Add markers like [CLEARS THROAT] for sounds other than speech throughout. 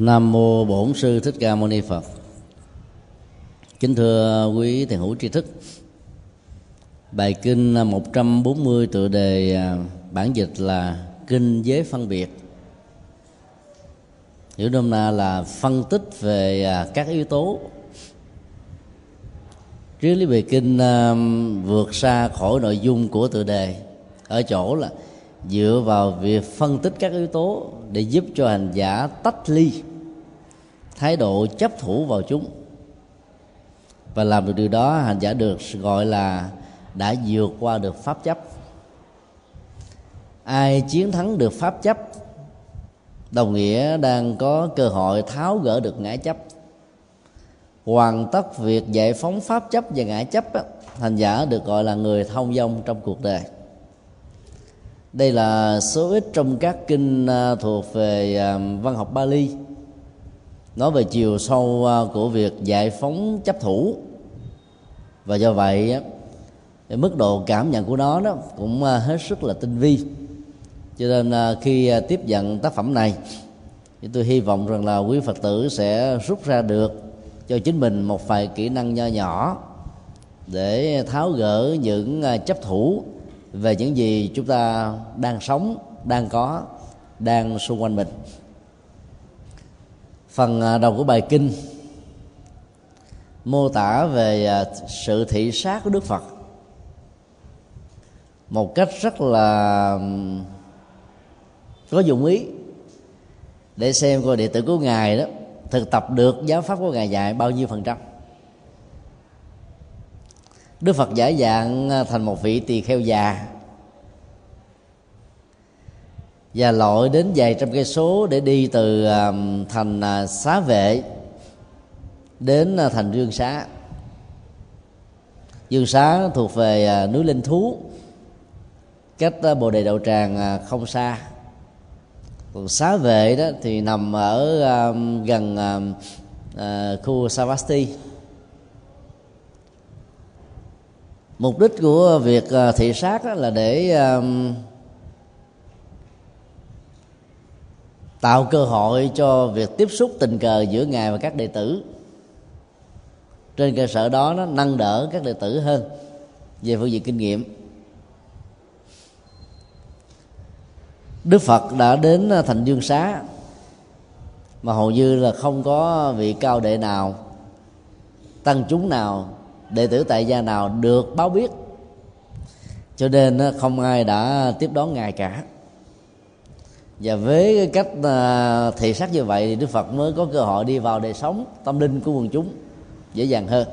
Nam mô Bổn sư Thích Ca Mâu Ni Phật. Kính thưa quý thiền hữu tri thức. Bài kinh 140 tựa đề à, bản dịch là kinh giới phân biệt. Hiểu nôm na là phân tích về à, các yếu tố triết lý về kinh à, vượt xa khỏi nội dung của tựa đề, ở chỗ là dựa vào việc phân tích các yếu tố để giúp cho hành giả tách ly thái độ chấp thủ vào chúng. Và làm được điều đó, hành giả được gọi là đã vượt qua được pháp chấp. Ai chiến thắng được pháp chấp, đồng nghĩa đang có cơ hội tháo gỡ được ngã chấp. Hoàn tất việc giải phóng pháp chấp và ngã chấp hành giả được gọi là người thông dong trong cuộc đời. Đây là số ít trong các kinh à, thuộc về à, văn học Bali nói về chiều sâu à, của việc giải phóng chấp thủ. Và do vậy mức độ cảm nhận của nó đó cũng à, hết sức là tinh vi. Cho nên à, khi tiếp nhận tác phẩm này, thì tôi hy vọng rằng là quý phật tử sẽ rút ra được cho chính mình một vài kỹ năng nho nhỏ để tháo gỡ những chấp thủ về những gì chúng ta đang sống, đang có, đang xung quanh mình phần à, đầu của bài kinh mô tả về à, sự thị sát của đức phật. Một cách rất là có dụng ý để xem coi đệ tử của ngài đó thực tập được giáo pháp của ngài dạy bao nhiêu phần trăm. Đức phật giải dạng à, thành một vị tỳ kheo già và lội đến vài trăm cây số để đi từ à, thành à, xá vệ đến à, thành dương xá. Dương xá thuộc về núi linh thú, cách bồ đề đậu tràng không xa. Còn xá vệ đó thì nằm ở gần khu savasti. Mục đích của việc thị sát là để tạo cơ hội cho việc tiếp xúc tình cờ giữa ngài và các đệ tử. Trên cơ sở đó, nó nâng đỡ các đệ tử hơn. Về phương diện kinh nghiệm, đức phật đã đến thành dương xá, mà hầu như là không có vị cao đệ nào, tăng chúng nào, đệ tử tại gia nào được báo biết. Cho nên không ai đã tiếp đón ngài cả và với cái cách à, thị sát như vậy thì đức phật mới có cơ hội đi vào đời sống tâm linh của quần chúng dễ dàng hơn.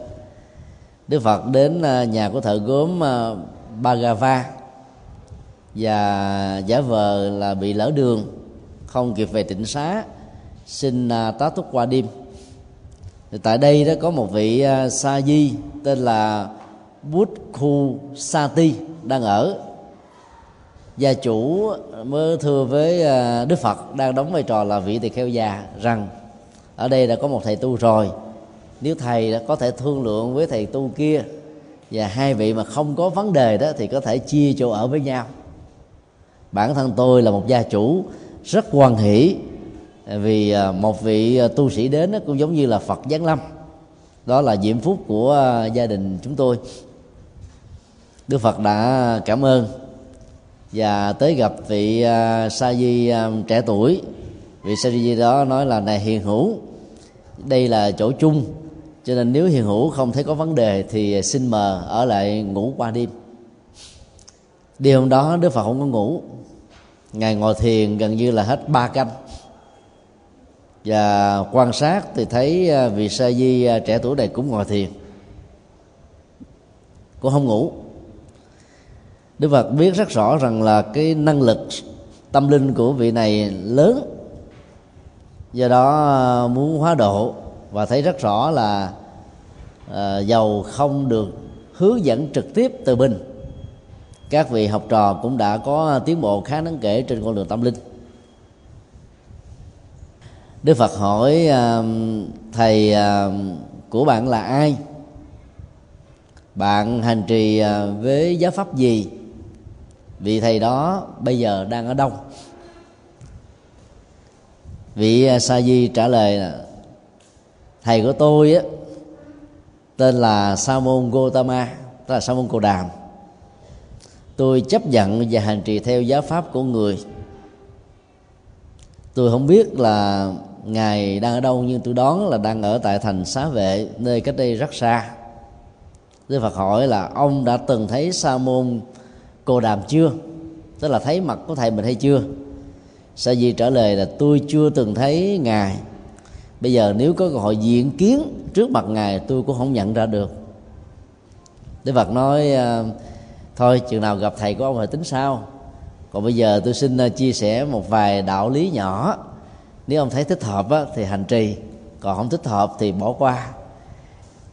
Đức phật đến à, nhà của thợ gốm à, Bagava và giả vờ là bị lỡ đường, không kịp về tịnh xá, xin tá túc qua đêm. Thì tại đây đó có một vị sa di tên là Bút Khu Sati đang ở gia chủ mới thưa với à, đức phật đang đóng vai trò là vị tỳ kheo già rằng, ở đây đã có một thầy tu rồi. Nếu thầy đã có thể thương lượng với thầy tu kia và hai vị mà không có vấn đề đó thì có thể chia chỗ ở với nhau. Bản thân tôi là một gia chủ rất quan hỷ vì à, một vị à, tu sĩ đến cũng giống như là phật giáng lâm. Đó là diễm phúc của gia đình chúng tôi. Đức phật đã cảm ơn và tới gặp vị uh, sa di uh, trẻ tuổi. Vị sa di đó nói là này hiền hữu đây là chỗ chung cho nên nếu hiền hữu không thấy có vấn đề thì xin mờ ở lại ngủ qua đêm. Đêm hôm đó đức phật không có ngủ. Ngài ngồi thiền gần như là hết ba canh. Và quan sát thì thấy à, vị sa di trẻ tuổi này cũng ngồi thiền. Cũng không ngủ đức phật biết rất rõ rằng là cái năng lực tâm linh của vị này lớn. Do đó à, muốn hóa độ và thấy rất rõ là à, dầu không được hướng dẫn trực tiếp từ mình các vị học trò cũng đã có tiến bộ khá đáng kể trên con đường tâm linh. Đức phật hỏi à, thầy à, của bạn là ai? Bạn hành trì à, với giáo pháp gì? Vị thầy đó bây giờ đang ở đâu? Vị à, sa di trả lời là, thầy của tôi á, tên là sa môn gotama tức là sa môn cồ đàm. Tôi chấp nhận và hành trì theo giáo pháp của người. Tôi không biết là ngài đang ở đâu, nhưng tôi đoán là đang ở tại thành xá vệ, nơi cách đây rất xa. Đức Phật hỏi là, ông đã từng thấy sa môn cô đàm chưa? Tức là thấy mặt của thầy mình hay chưa? Sa di trả lời là tôi chưa từng thấy ngài. Bây giờ nếu có cơ hội diện kiến trước mặt ngài tôi cũng không nhận ra được. Đức Phật nói à, thôi chừng nào gặp thầy của ông thì tính sao còn bây giờ tôi xin à, chia sẻ một vài đạo lý nhỏ. Nếu ông thấy thích hợp á, thì hành trì. Còn không thích hợp thì bỏ qua.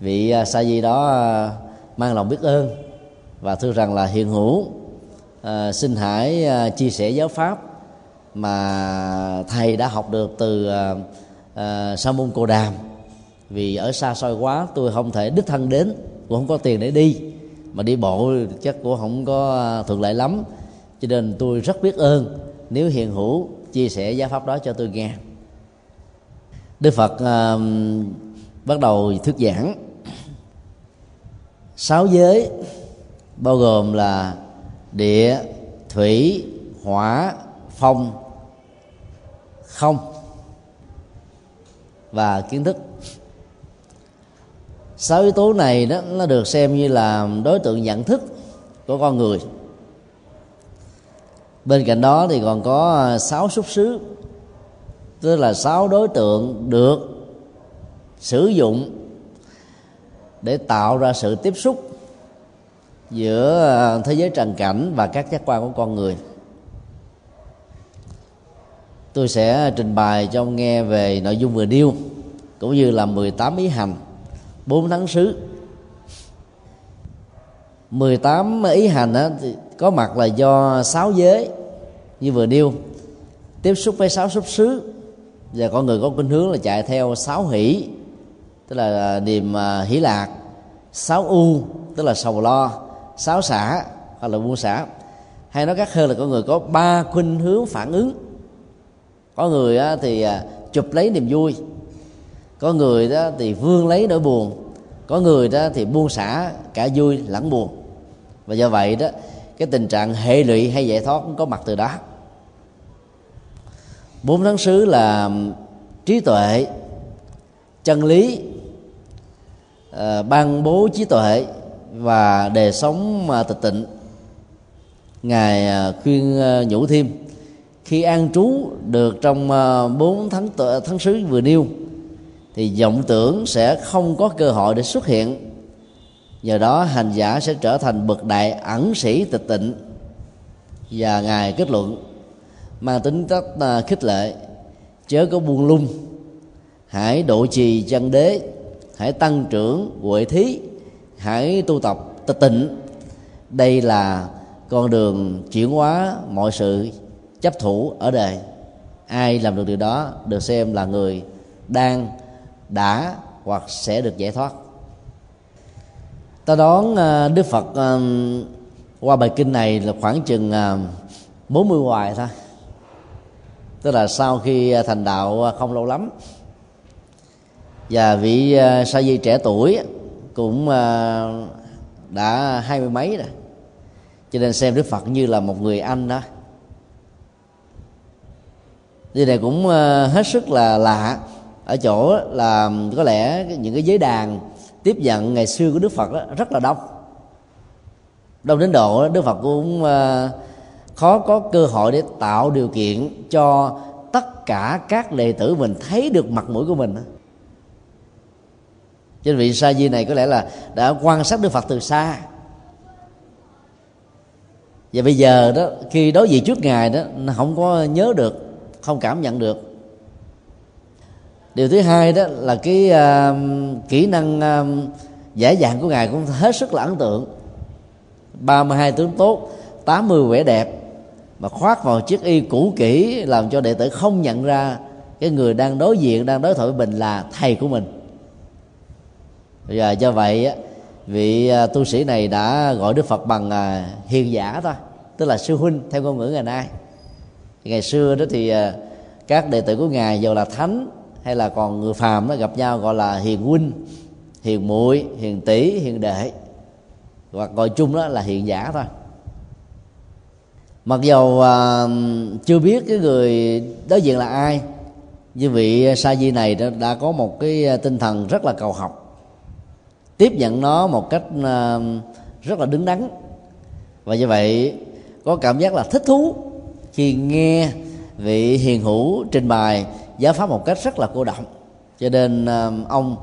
Vị à, sa di đó mang lòng biết ơn và thưa rằng là hiện hữu à, xin hãy à, chia sẻ giáo pháp mà thầy đã học được từ à, à, sa môn cồ đàm. Vì ở xa xôi quá tôi không thể đích thân đến cũng không có tiền để đi. Mà đi bộ chắc cũng không có thuận lợi lắm. Cho nên tôi rất biết ơn nếu hiện hữu chia sẻ giáo pháp đó cho tôi nghe. Đức phật à, bắt đầu thuyết giảng. Sáu giới bao gồm là địa, thủy, hỏa, phong. Không. Và kiến thức. Sáu yếu tố này đó, nó được xem như là đối tượng nhận thức của con người. Bên cạnh đó thì còn có à, sáu xúc xứ, tức là sáu đối tượng được sử dụng để tạo ra sự tiếp xúc giữa ờ, thế giới trần cảnh và các giác quan của con người. Tôi sẽ trình bày cho ông nghe về nội dung vừa điêu cũng như là 18 ý hành bốn tháng sứ. 18 ý hành đó, thì có mặt là do sáu giới như vừa điêu tiếp xúc với sáu xúc xứ và con người có khuynh hướng là chạy theo sáu hỷ tức là à, niềm à, hỷ lạc sáu u tức là sầu lo sáu xả hoặc là buông xả. Hay nói khác hơn là con người có ba khuynh hướng phản ứng. Có người thì à, chụp lấy niềm vui. Có người đó thì vương lấy nỗi buồn. Có người đó thì buông xả cả vui lẫn buồn. Và do vậy đó cái tình trạng hệ lụy hay giải thoát cũng có mặt từ đó. Bốn tháng sứ là trí tuệ chân lý uh, ban bố trí tuệ và đề sống mà tịch tịnh. Ngài à, khuyên à, nhủ thêm khi an trú được trong à, bốn tháng tháng sứ vừa nêu, thì vọng tưởng sẽ không có cơ hội để xuất hiện. Nhờ đó, hành giả sẽ trở thành bậc đại ẩn sĩ tịch tịnh. Và ngài kết luận, mang tính chất khích lệ, chớ có buông lung. Hãy độ trì chân đế, hãy tăng trưởng huệ thí hãy tu tập tịch tịnh. Đây là con đường chuyển hóa mọi sự chấp thủ ở đời. Ai làm được điều đó được xem là người đang, đã hoặc sẽ được giải thoát. Ta đón à, đức phật à, qua bài kinh này là khoảng chừng à, 40 hoài thôi. Tức là sau khi thành đạo không lâu lắm. Và vị sa di trẻ tuổi cũng ờ, đã hai mươi mấy rồi. Cho nên xem đức phật như là một người anh đó. Điều này cũng ờ, hết sức là lạ. Ở chỗ là có lẽ những cái giới đàn tiếp nhận ngày xưa của đức phật đó rất là đông. Đông đến độ đức phật cũng ờ, khó có cơ hội để tạo điều kiện cho tất cả các đệ tử mình thấy được mặt mũi của mình trên vị sa di này có lẽ là đã quan sát đức phật từ xa. Và bây giờ đó khi đối diện trước ngài đó nó không có nhớ được không cảm nhận được. Điều thứ hai đó là cái uh, kỹ năng à, uh, giải dạng của ngài cũng hết sức là ấn tượng. 32 tướng tốt 80 vẻ đẹp mà khoác vào chiếc y cũ kỹ làm cho đệ tử không nhận ra cái người đang đối diện đang đối thoại với mình là thầy của mình và do vậy vị à, tu sĩ này đã gọi đức phật bằng à, hiền giả thôi tức là sư huynh theo ngôn ngữ ngày nay. Ngày xưa đó thì à, các đệ tử của ngài dù là thánh hay là còn người phàm nó gặp nhau gọi là hiền huynh hiền muội hiền tỷ hiền đệ. Hoặc gọi chung đó là hiền giả thôi. Mặc dầu à, chưa biết cái người đối diện là ai nhưng vị sa di này đã, đã có một cái tinh thần rất là cầu học tiếp nhận nó một cách ờ, rất là đứng đắn. Và như vậy có cảm giác là thích thú khi nghe vị hiền hữu trình bày giáo pháp một cách rất là cô động cho nên ờ, ông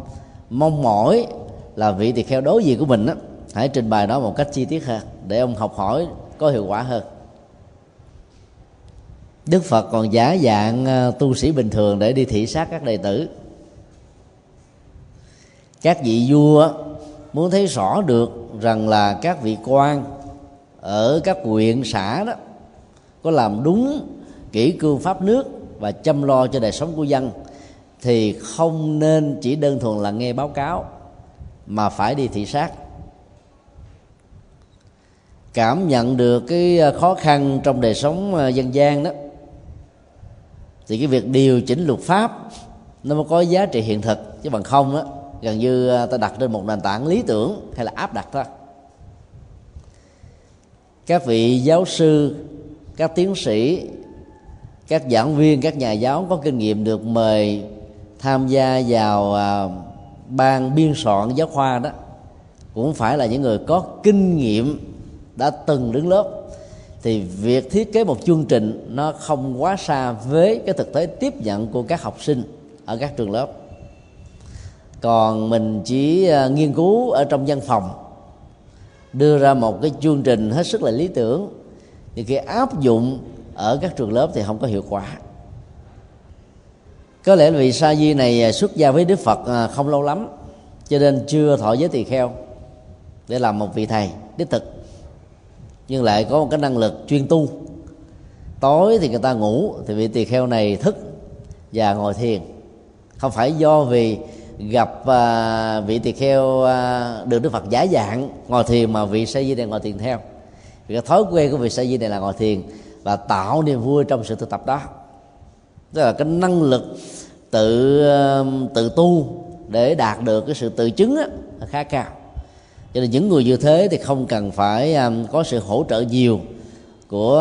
mong mỏi là vị tỳ kheo đối diện của mình đó, hãy trình bày nó một cách chi tiết hơn để ông học hỏi có hiệu quả hơn. Đức phật còn giả dạng ờ, tu sĩ bình thường để đi thị sát các đệ tử các vị vua muốn thấy rõ được rằng là các vị quan ở các huyện, xã đó, có làm đúng kỹ cương pháp nước và chăm lo cho đời sống của dân, thì không nên chỉ đơn thuần là nghe báo cáo, mà phải đi thị sát. Cảm nhận được cái à, khó khăn trong đời sống à, dân gian đó, thì cái việc điều chỉnh luật pháp nó mới có giá trị hiện thực, chứ bằng không đó gần như ờ, ta đặt trên một nền tảng lý tưởng hay là áp đặt thôi. Các vị giáo sư các tiến sĩ các giảng viên các nhà giáo có kinh nghiệm được mời tham gia vào à, ban biên soạn giáo khoa đó cũng phải là những người có kinh nghiệm đã từng đứng lớp. Thì việc thiết kế một chương trình nó không quá xa với cái thực tế tiếp nhận của các học sinh ở các trường lớp còn mình chỉ ờ, nghiên cứu ở trong văn phòng, đưa ra một cái chương trình hết sức là lý tưởng. Thì khi áp dụng ở các trường lớp thì không có hiệu quả. Có lẽ vì sa di này ờ, xuất gia với đức phật ờ, không lâu lắm, cho nên chưa thọ giới tỳ kheo để làm một vị thầy đích thực. Nhưng lại có một cái năng lực chuyên tu. Tối thì người ta ngủ thì vị tỳ kheo này thức và ngồi thiền. Không phải do vì gặp uh, vị tỳ kheo uh, được đức phật giả dạng ngồi thiền mà vị sa di này ngồi thiền theo. Vì cái thói quen của vị sa di này là ngồi thiền và tạo niềm vui trong sự thực tập đó. Tức là cái năng lực tự à, tự tu để đạt được cái sự tự chứng á, là khá cao. Cho nên những người như thế thì không cần phải um, có sự hỗ trợ nhiều của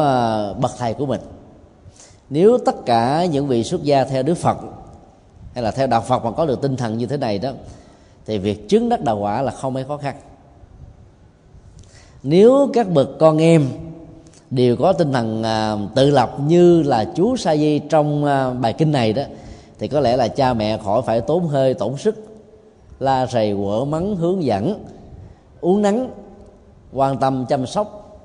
uh, bậc thầy của mình. Nếu tất cả những vị xuất gia theo đức phật hay là theo đạo phật mà có được tinh thần như thế này đó thì việc chứng đắc đạo quả là không mấy khó khăn. Nếu các bậc con em đều có tinh thần à, tự lập như là chú sa di trong à, bài kinh này đó thì có lẽ là cha mẹ khỏi phải tốn hơi tổn sức la rầy quở mắng hướng dẫn uống nắng quan tâm chăm sóc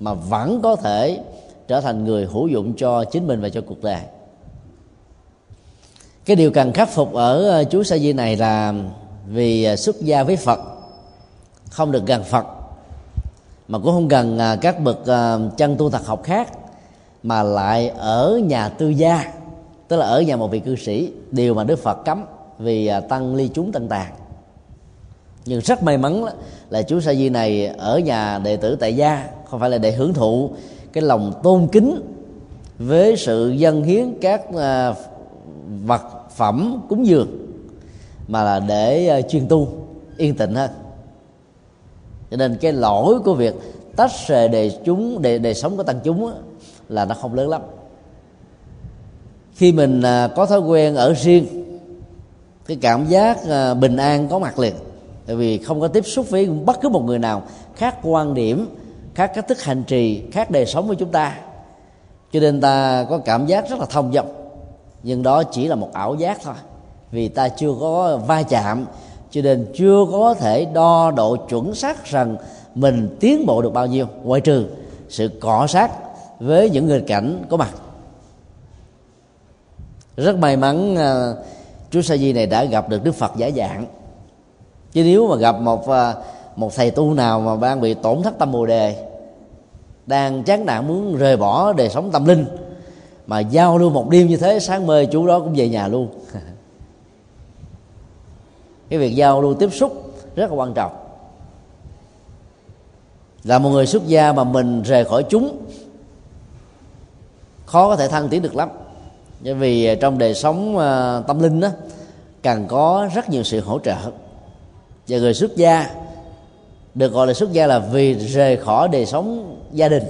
mà vẫn có thể trở thành người hữu dụng cho chính mình và cho cuộc đời cái điều cần khắc phục ở ờ, chú sa di này là vì ờ, xuất gia với phật. Không được gần phật, mà cũng không gần ờ, các bậc chân tu thật học khác, mà lại ở nhà tư gia, tức là ở nhà một vị cư sĩ, điều mà đức phật cấm vì tăng ly chúng tăng tàn. Nhưng rất may mắn là chú sa di này ở nhà đệ tử tại gia, không phải là để hưởng thụ cái lòng tôn kính với sự dân hiến các vật phẩm cúng dường mà là để ờ, chuyên tu yên tĩnh hơn. Cho nên cái lỗi của việc tách rời đề chúng đề đề sống của tăng chúng á, là nó không lớn lắm. Khi mình ờ, có thói quen ở riêng cái cảm giác ờ, bình an có mặt liền. Tại vì không có tiếp xúc với bất cứ một người nào khác quan điểm khác cách thức hành trì khác đời sống với chúng ta. Cho nên ta có cảm giác rất là thông dong nhưng đó chỉ là một ảo giác thôi. Vì ta chưa có va chạm, cho nên chưa có thể đo độ chuẩn xác rằng mình tiến bộ được bao nhiêu. Ngoại trừ sự cọ sát với những người cảnh có mặt. Rất may mắn à, chú sa di này đã gặp được đức phật giả dạng. Chứ nếu mà gặp một à, một thầy tu nào mà đang bị tổn thất tâm bồ đề, đang chán nản muốn rời bỏ đời sống tâm linh mà giao lưu một đêm như thế, sáng mơ chú đó cũng về nhà luôn. [LAUGHS] Cái việc giao lưu tiếp xúc rất là quan trọng. Là một người xuất gia mà mình rời khỏi chúng, khó có thể thăng tiến được lắm. Bởi vì à, trong đời sống à, tâm linh đó càng có rất nhiều sự hỗ trợ. Và người xuất gia, được gọi là xuất gia là vì rời khỏi đời sống gia đình.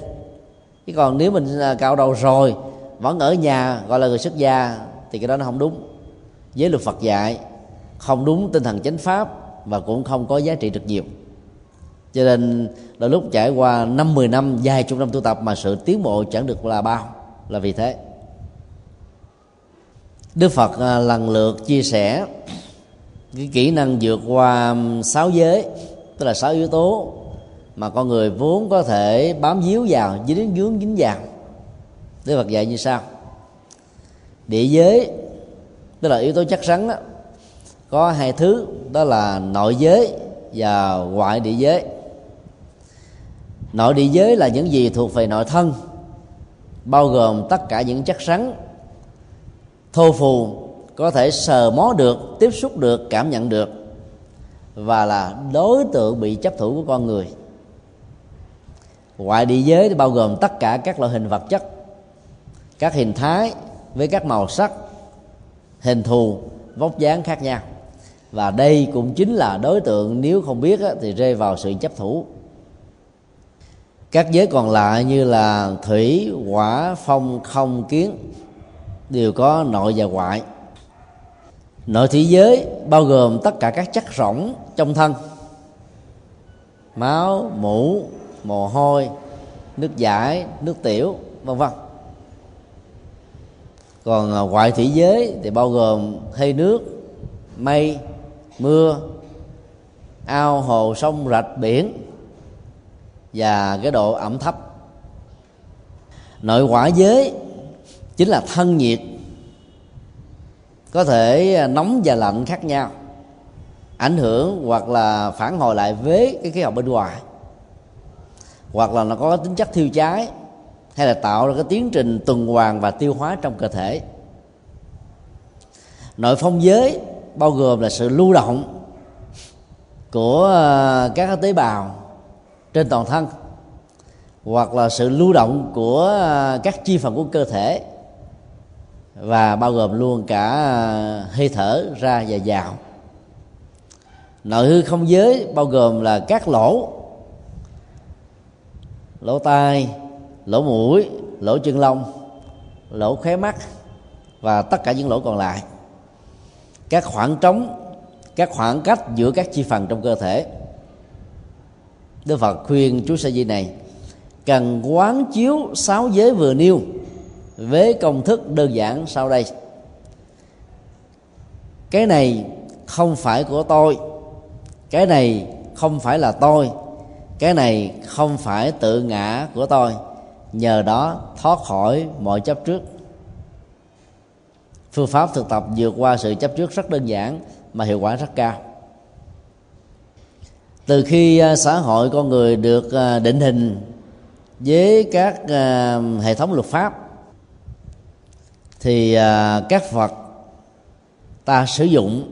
Chứ còn nếu mình à, cạo đầu rồi vẫn ở nhà, gọi là người xuất gia, thì cái đó nó không đúng. Với luật Phật dạy, không đúng tinh thần chánh pháp và cũng không có giá trị được nhiều cho nên, đôi lúc trải qua năm, mười năm dài chục năm tu tập mà sự tiến bộ chẳng được là bao, là vì thế. Đức Phật à, lần lượt chia sẻ cái kỹ năng vượt qua sáu giới, tức là sáu yếu tố mà con người vốn có thể bám víu vào, dính dướng dính vào. Đức Phật dạy như sau. Địa giới tức là yếu tố chắc rắn đó, có hai thứ đó là nội giới và ngoại địa giới. Nội địa giới là những gì thuộc về nội thân bao gồm tất cả những chất rắn thô phù có thể sờ mó được tiếp xúc được cảm nhận được và là đối tượng bị chấp thủ của con người. Ngoại địa giới thì bao gồm tất cả các loại hình vật chất các hình thái với các màu sắc, hình thù, vóc dáng khác nhau. Và đây cũng chính là đối tượng nếu không biết thì rơi vào sự chấp thủ. Các giới còn lại như là thủy, hỏa, phong, không, kiến đều có nội và ngoại. Nội thị giới bao gồm tất cả các chất rỗng trong thân. Máu mũ mồ hôi, nước giải, nước tiểu, vân vân còn à, ngoại thủy giới thì bao gồm hơi nước, mây, mưa, ao hồ sông rạch biển và cái độ ẩm thấp. Nội quả giới chính là thân nhiệt, có thể à, nóng và lạnh khác nhau, ảnh hưởng hoặc là phản hồi lại với cái khí hậu bên ngoài, hoặc là nó có tính chất thiêu cháy hay là tạo ra cái tiến trình tuần hoàn và tiêu hóa trong cơ thể. Nội phong giới bao gồm là sự lưu động của ờ, các tế bào trên toàn thân, hoặc là sự lưu động của ờ, các chi phần của cơ thể, và bao gồm luôn cả ờ, hơi thở, ra và vào. Nội hư không giới bao gồm là các lỗ lỗ tai lỗ mũi, lỗ chân lông, lỗ khóe mắt và tất cả những lỗ còn lại. Các khoảng trống, các khoảng cách giữa các chi phần trong cơ thể. Đức Phật khuyên chú sa di này, cần quán chiếu sáu giới vừa nêu với công thức đơn giản sau đây. Cái này không phải của tôi, cái này không phải là tôi, cái này không phải tự ngã của tôi nhờ đó, thoát khỏi mọi chấp trước. Phương pháp thực tập vượt qua sự chấp trước rất đơn giản mà hiệu quả rất cao. Từ khi à, xã hội con người được à, định hình với các à, hệ thống luật pháp, thì các vật ta sử dụng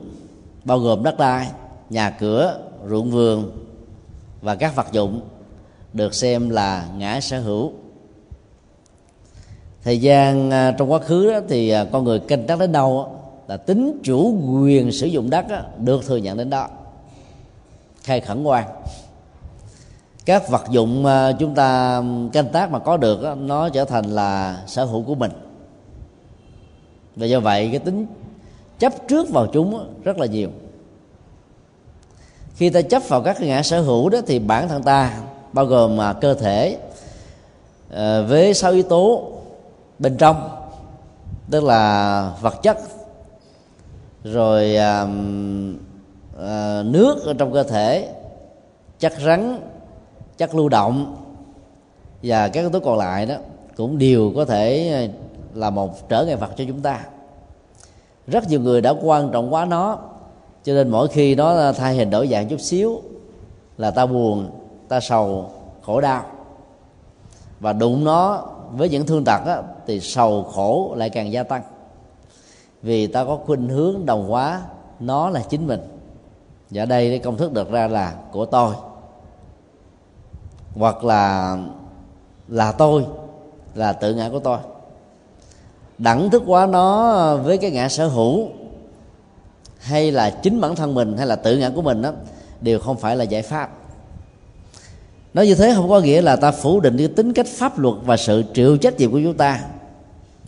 bao gồm đất đai, nhà cửa, ruộng vườn và các vật dụng được xem là ngã sở hữu thời gian à, trong quá khứ đó thì à, con người canh tác đến đâu là tính chủ quyền sử dụng đất được thừa nhận đến đó. Khai khẩn quan. Các vật dụng à, chúng ta canh tác mà có được nó trở thành là sở hữu của mình. Và do vậy, cái tính chấp trước vào chúng rất là nhiều. Khi ta chấp vào các ngã sở hữu đó thì bản thân ta, bao gồm mà cơ thể ờ, với sáu yếu tố bên trong tức là vật chất rồi à, à, nước ở trong cơ thể chất rắn chất lưu động và các yếu tố còn lại đó cũng đều có thể ờ, là một trở ngại vật cho chúng ta. Rất nhiều người đã quan trọng quá nó cho nên mỗi khi nó ờ, thay hình đổi dạng chút xíu là ta buồn ta sầu khổ đau. Và đụng nó với những thương tật á, thì sầu khổ lại càng gia tăng. Vì ta có khuynh hướng đồng hóa nó là chính mình. Và đây cái công thức được ra là của tôi. Hoặc là là tôi là tự ngã của tôi. Đẳng thức hóa nó với cái ngã sở hữu hay là chính bản thân mình hay là tự ngã của mình đó đều không phải là giải pháp nói như thế không có nghĩa là ta phủ định cái tính cách pháp luật và sự chịu trách nhiệm của chúng ta.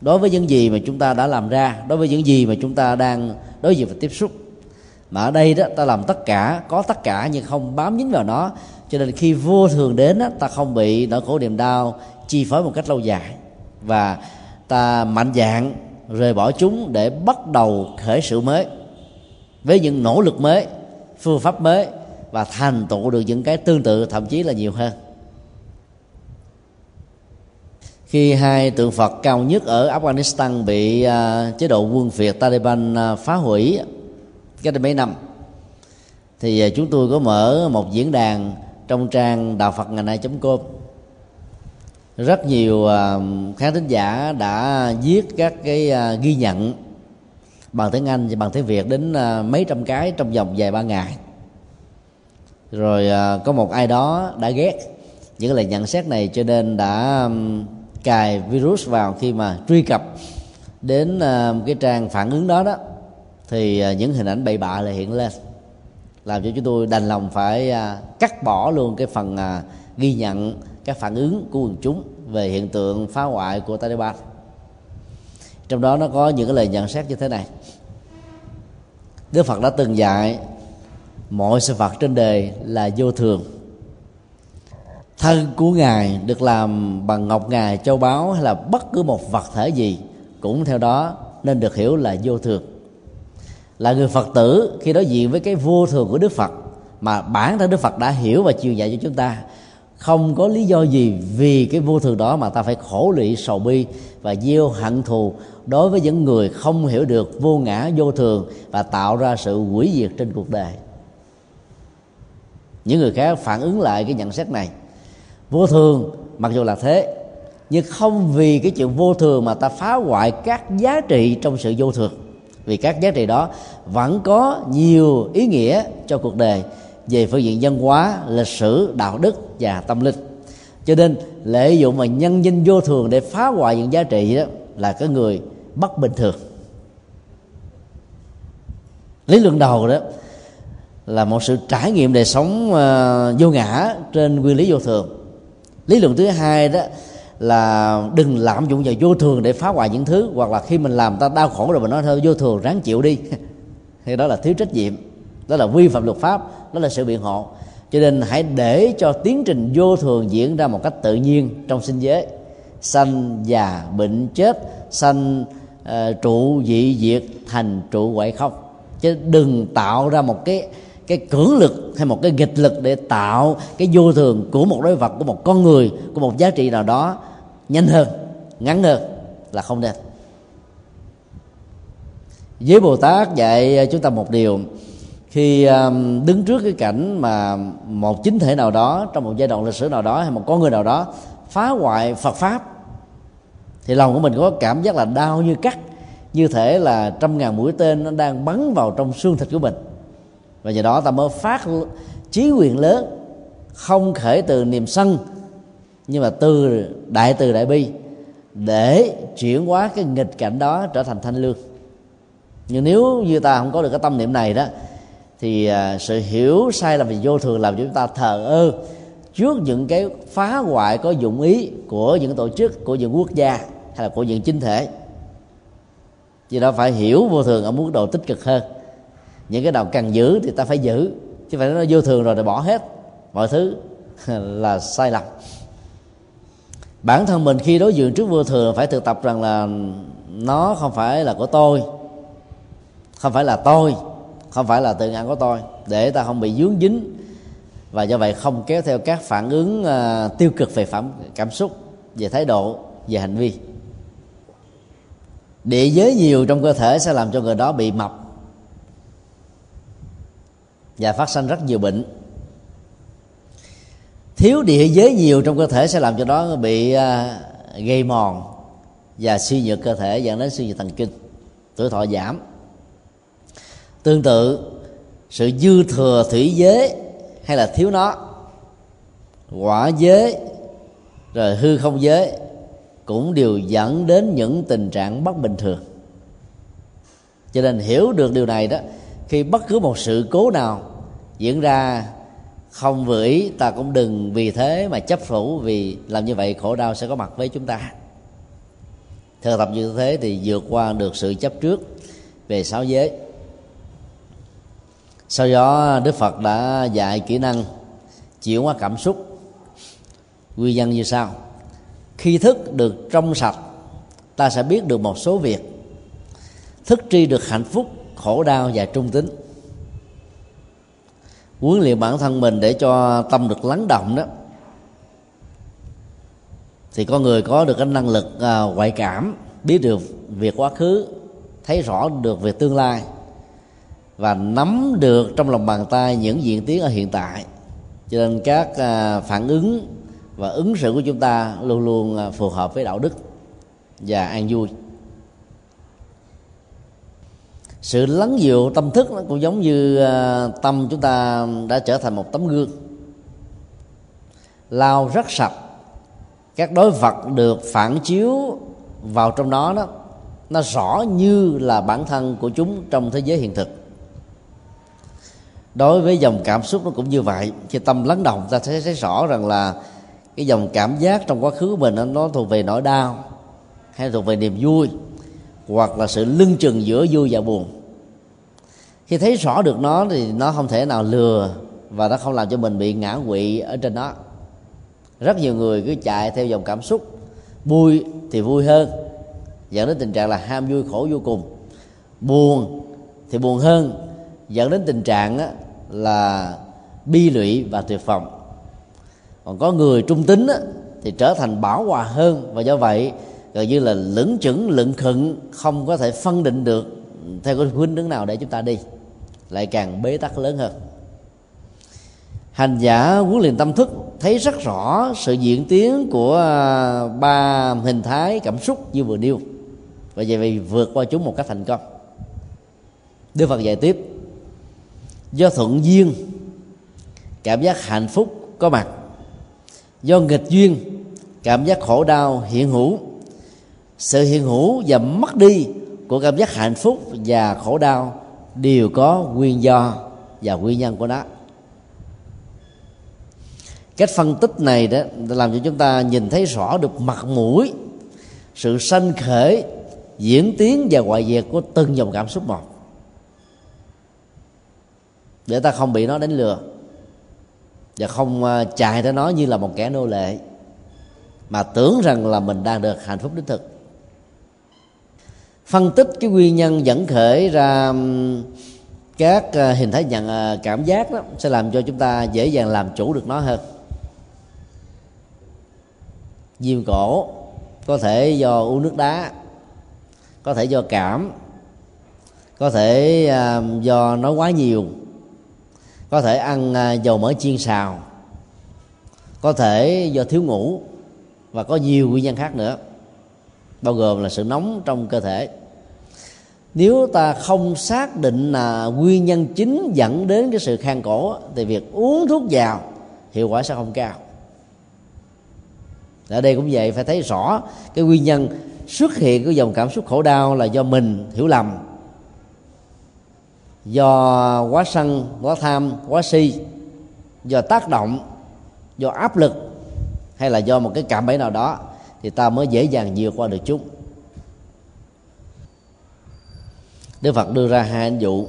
Đối với những gì mà chúng ta đã làm ra đối với những gì mà chúng ta đang đối diện và tiếp xúc. Mà ở đây đó ta làm tất cả có tất cả nhưng không bám dính vào nó. Cho nên khi vô thường đến đó, ta không bị nỗi khổ niềm đau chi phối một cách lâu dài. Và ta mạnh dạng rời bỏ chúng để bắt đầu khởi sự mới. Với những nỗ lực mới phương pháp mới và thành tựu được những cái tương tự thậm chí là nhiều hơn. Khi hai tượng Phật cao nhất ở Afghanistan bị uh, chế độ quân Việt Taliban uh, phá hủy cách đây mấy năm thì uh, chúng tôi có mở một diễn đàn trong trang đạo Phật ngày nay. com rất nhiều uh, khán thính giả đã viết các cái uh, ghi nhận bằng tiếng Anh và bằng tiếng Việt đến uh, mấy trăm cái trong vòng vài ba ngày rồi à, có một ai đó đã ghét những lời nhận xét này cho nên đã cài virus vào khi mà truy cập đến à, cái trang phản ứng đó đó. Thì à, những hình ảnh bậy bạ lại hiện lên, làm cho chúng tôi đành lòng phải cắt bỏ luôn cái phần ghi nhận các phản ứng của quần chúng về hiện tượng phá hoại của Taliban. Trong đó nó có những cái lời nhận xét như thế này. Đức Phật đã từng dạy mọi sự vật trên đời là vô thường. Thân của ngài được làm bằng ngọc ngà châu báu hay là bất cứ một vật thể gì cũng theo đó nên được hiểu là vô thường. Là người phật tử, khi đối diện với cái vô thường của đức phật, mà bản thân đức phật đã hiểu và chiều dạy cho chúng ta, không có lý do gì vì cái vô thường đó mà ta phải khổ lụy, sầu bi và gieo hận thù đối với những người không hiểu được vô ngã, vô thường và tạo ra sự hủy diệt trên cuộc đời những người khác phản ứng lại cái nhận xét này. Vô thường, mặc dù là thế, nhưng không vì cái chuyện vô thường mà ta phá hoại các giá trị trong sự vô thường. Vì các giá trị đó vẫn có nhiều ý nghĩa cho cuộc đời về phương diện văn hóa, lịch sử, đạo đức và tâm linh. Cho nên lợi dụng mà nhân danh vô thường để phá hoại những giá trị đó là cái người bất bình thường. Lý luận đầu đó là một sự trải nghiệm đời sống uh, vô ngã trên nguyên lý vô thường. Lý luận thứ hai đó là đừng lạm dụng vào vô thường để phá hoại những thứ hoặc là khi mình làm ta đau khổ rồi mình nói thôi vô thường ráng chịu đi. [LAUGHS] Thì đó là thiếu trách nhiệm đó là vi phạm luật pháp đó là sự biện hộ. Cho nên hãy để cho tiến trình vô thường diễn ra một cách tự nhiên trong sinh giới. Sanh già bệnh chết sanh uh, trụ dị diệt thành trụ quậy không chứ đừng tạo ra một cái cái cưỡng lực hay một cái nghịch lực để tạo cái vô thường của một đối vật, của một con người, của một giá trị nào đó nhanh hơn, ngắn hơn là không nên. Với bồ tát dạy chúng ta một điều, khi um, đứng trước cái cảnh mà một chính thể nào đó trong một giai đoạn lịch sử nào đó hay một con người nào đó phá hoại phật pháp, thì lòng của mình có cảm giác là đau như cắt, như thể là trăm ngàn mũi tên nó đang bắn vào trong xương thịt của mình và nhờ đó ta mới phát chí quyền lớn, không khởi từ niềm sân, nhưng mà từ đại từ đại bi, để chuyển hóa cái nghịch cảnh đó trở thành thanh lương. Nhưng nếu như ta không có được cái tâm niệm này đó, thì à, sự hiểu sai lầm về vô thường làm cho chúng ta thờ ơ trước những cái phá hoại có dụng ý của những tổ chức, của những quốc gia hay là của những chính thể. Vì đó phải hiểu vô thường ở mức độ tích cực hơn những cái nào cần giữ thì ta phải giữ. Chứ phải nó vô thường rồi thì bỏ hết mọi thứ [LAUGHS] là sai lầm. Bản thân mình khi đối diện trước vô thường phải thực tập rằng là nó không phải là của tôi không phải là tôi không phải là tự ngã của tôi để ta không bị dướng dính. Và do vậy không kéo theo các phản ứng uh, tiêu cực về phẩm cảm xúc về thái độ về hành vi. Địa giới nhiều trong cơ thể sẽ làm cho người đó bị mập và phát sinh rất nhiều bệnh. Thiếu địa giới nhiều trong cơ thể sẽ làm cho nó bị à, gây mòn và suy nhược cơ thể, dẫn đến suy nhược thần kinh, tuổi thọ giảm. Tương tự, sự dư thừa thủy giới hay là thiếu nó, quả giới, rồi hư không giới cũng đều dẫn đến những tình trạng bất bình thường. Cho nên hiểu được điều này đó khi bất cứ một sự cố nào diễn ra, không vừa ý, ta cũng đừng vì thế mà chấp phủ, vì làm như vậy khổ đau sẽ có mặt với chúng ta. Thực tập như thế thì vượt qua được sự chấp trước về sáu giới. Sau đó, đức phật đã dạy kỹ năng chuyển hóa cảm xúc. Nguyên nhân như sau. Khi thức được trong sạch, ta sẽ biết được một số việc. Thức tri được hạnh phúc khổ đau và trung tính huấn luyện bản thân mình để cho tâm được lắng động đó thì con người có được cái năng lực à, ngoại cảm biết được việc quá khứ thấy rõ được về tương lai và nắm được trong lòng bàn tay những diễn tiến ở hiện tại. Cho nên các à, phản ứng và ứng xử của chúng ta luôn luôn à, phù hợp với đạo đức và an vui sự lắng dịu tâm thức nó cũng giống như à, tâm chúng ta đã trở thành một tấm gương. Lau rất sạch, các đối vật được phản chiếu vào trong đó đó, nó rõ như là bản thân của chúng trong thế giới hiện thực. Đối với dòng cảm xúc nó cũng như vậy, khi tâm lắng động, ta sẽ thấy rõ rằng là cái dòng cảm giác trong quá khứ của mình nó thuộc về nỗi đau, hay thuộc về niềm vui hoặc là sự lưng chừng giữa vui và buồn. Khi thấy rõ được nó thì nó không thể nào lừa và nó không làm cho mình bị ngã quỵ ở trên nó. Rất nhiều người cứ chạy theo dòng cảm xúc, vui thì vui hơn. Dẫn đến tình trạng là ham vui, khổ vô cùng. Buồn thì buồn hơn. Dẫn đến tình trạng là bi lụy và tuyệt vọng. Còn có người trung tính thì trở thành bảo hòa hơn và do vậy gần như là lững chững, lững khựng, không có thể phân định được. Theo cái khuynh hướng nào để chúng ta đi, lại càng bế tắc lớn hơn. Hành giả huấn luyện tâm thức thấy rất rõ sự diễn tiến của à, ba hình thái cảm xúc như vừa nêu. Và vậy vì vượt qua chúng một cách thành công. Đức Phật dạy tiếp Do thuận duyên, Cảm giác hạnh phúc có mặt. Do nghịch duyên, Cảm giác khổ đau, hiện hữu. Sự hiện hữu và mất đi Của cảm giác hạnh phúc và khổ đau Đều có nguyên do Và nguyên nhân của nó. Cách phân tích này đó làm cho chúng ta nhìn thấy rõ được mặt mũi, sự sanh khởi, diễn tiến và ngoại diệt của từng dòng cảm xúc một. Để ta không bị nó đánh lừa và không à, chạy theo nó như là một kẻ nô lệ, mà tưởng rằng là mình đang được hạnh phúc đích thực phân tích cái nguyên nhân dẫn khởi ra các ờ, hình thái nhận ờ, cảm giác đó sẽ làm cho chúng ta dễ dàng làm chủ được nó hơn. Viêm cổ có thể do uống nước đá, có thể do cảm, có thể do nói quá nhiều, có thể ăn ờ, dầu mỡ chiên xào, có thể do thiếu ngủ và có nhiều nguyên nhân khác nữa bao gồm là sự nóng trong cơ thể. Nếu ta không xác định là nguyên nhân chính dẫn đến cái sự khang cổ, thì việc uống thuốc vào hiệu quả sẽ không cao. Ở đây cũng vậy, phải thấy rõ cái nguyên nhân xuất hiện của dòng cảm xúc khổ đau là do mình hiểu lầm, do quá sân, quá tham, quá si, do tác động, do áp lực, hay là do một cái cảm bẫy nào đó thì ta mới dễ dàng vượt qua được chúng. Đức Phật đưa ra hai anh dụ.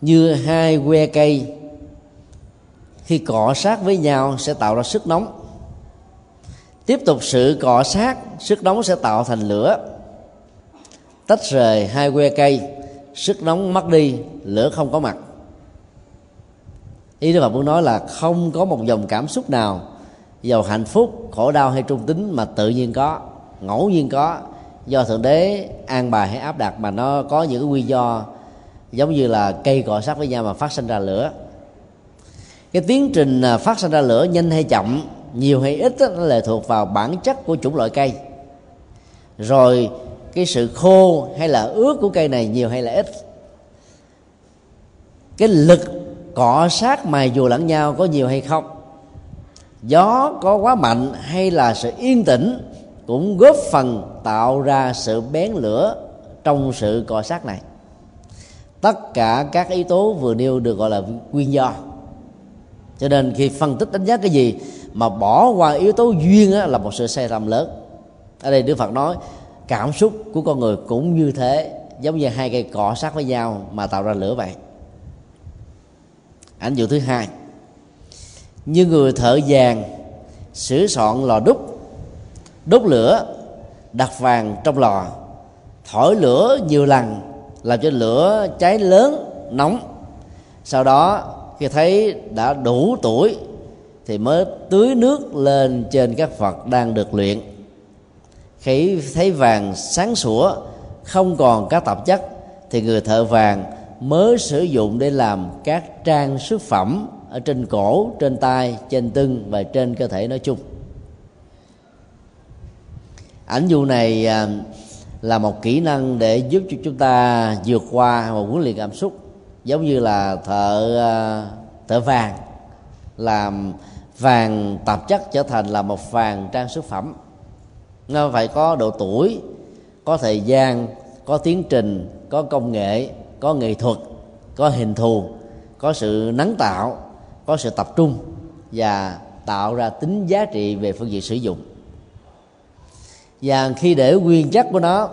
Như hai que cây, khi cọ sát với nhau sẽ tạo ra sức nóng. Tiếp tục sự cọ sát, sức nóng sẽ tạo thành lửa. Tách rời hai que cây, sức nóng mất đi, lửa không có mặt. Ý đức phật muốn nói là không có một dòng cảm xúc nào giàu hạnh phúc khổ đau hay trung tính mà tự nhiên có ngẫu nhiên có. Do thượng đế an bài hay áp đặt mà nó có những cái nguyên do giống như là cây cọ sát với nhau mà phát sinh ra lửa. Cái tiến trình à, phát sinh ra lửa nhanh hay chậm nhiều hay ít đó, nó lệ thuộc vào bản chất của chủng loại cây. Rồi cái sự khô hay là ướt của cây này nhiều hay là ít. Cái lực cọ sát mài dù lẫn nhau có nhiều hay không gió có quá mạnh hay là sự yên tĩnh cũng góp phần tạo ra sự bén lửa trong sự cọ sát này. Tất cả các yếu tố vừa nêu được gọi là nguyên do. Cho nên khi phân tích đánh giá cái gì mà bỏ qua yếu tố duyên á, là một sự sai lầm lớn. Ở đây đức phật nói cảm xúc của con người cũng như thế giống như hai cây cọ sát với nhau mà tạo ra lửa vậy. Ảnh dụ thứ hai như người thợ vàng, sửa soạn lò đúc. Đốt lửa, đặt vàng trong lò. Thổi lửa nhiều lần, làm cho lửa cháy lớn, nóng. Sau đó, khi thấy đã đủ tuổi, thì mới tưới nước lên trên các vật đang được luyện. Khi thấy vàng sáng sủa, không còn các tạp chất, thì người thợ vàng mới sử dụng để làm các trang sức phẩm ở trên cổ, trên tay trên tưng và trên cơ thể nói chung. Ảnh dụ này à, là một kỹ năng để giúp cho chúng ta vượt qua một huấn luyện cảm xúc, giống như là thợ à, thợ vàng. Làm vàng tạp chất trở thành là một vàng trang sức phẩm. Nó phải có độ tuổi, có thời gian, có tiến trình, có công nghệ, có nghệ thuật, có hình thù, có sự nắng tạo có sự tập trung và tạo ra tính giá trị về phương diện sử dụng. Và khi để nguyên chất của nó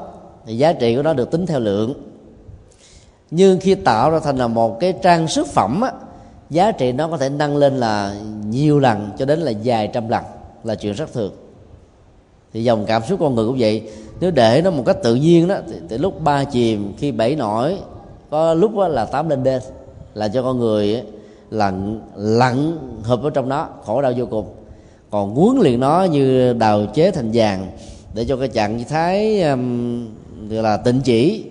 thì giá trị của nó được tính theo lượng. Nhưng khi tạo ra thành là một cái trang sức phẩm á, giá trị nó có thể nâng lên là nhiều lần cho đến là vài trăm lần là chuyện rất thường. Thì dòng cảm xúc con người cũng vậy. Nếu để nó một cách tự nhiên đó thì, thì lúc ba chìm khi bảy nổi có lúc là tám lên đên là cho con người lặn lặn hợp ở trong đó khổ đau vô cùng. Còn huấn luyện nó như đào chế thành vàng để cho cái trạng thái um, là tịnh chỉ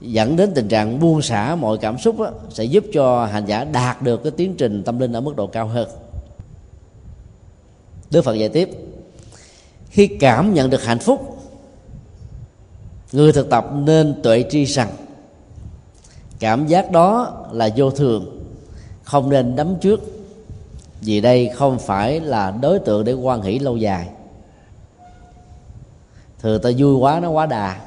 dẫn đến tình trạng buông xả mọi cảm xúc đó, sẽ giúp cho hành giả đạt được cái tiến trình tâm linh ở mức độ cao hơn. Đức Phật dạy tiếp khi cảm nhận được hạnh phúc người thực tập nên tuệ tri rằng cảm giác đó là vô thường không nên đấm trước, vì đây không phải là đối tượng để quan hỷ lâu dài. Thường ta vui quá, nó quá đà.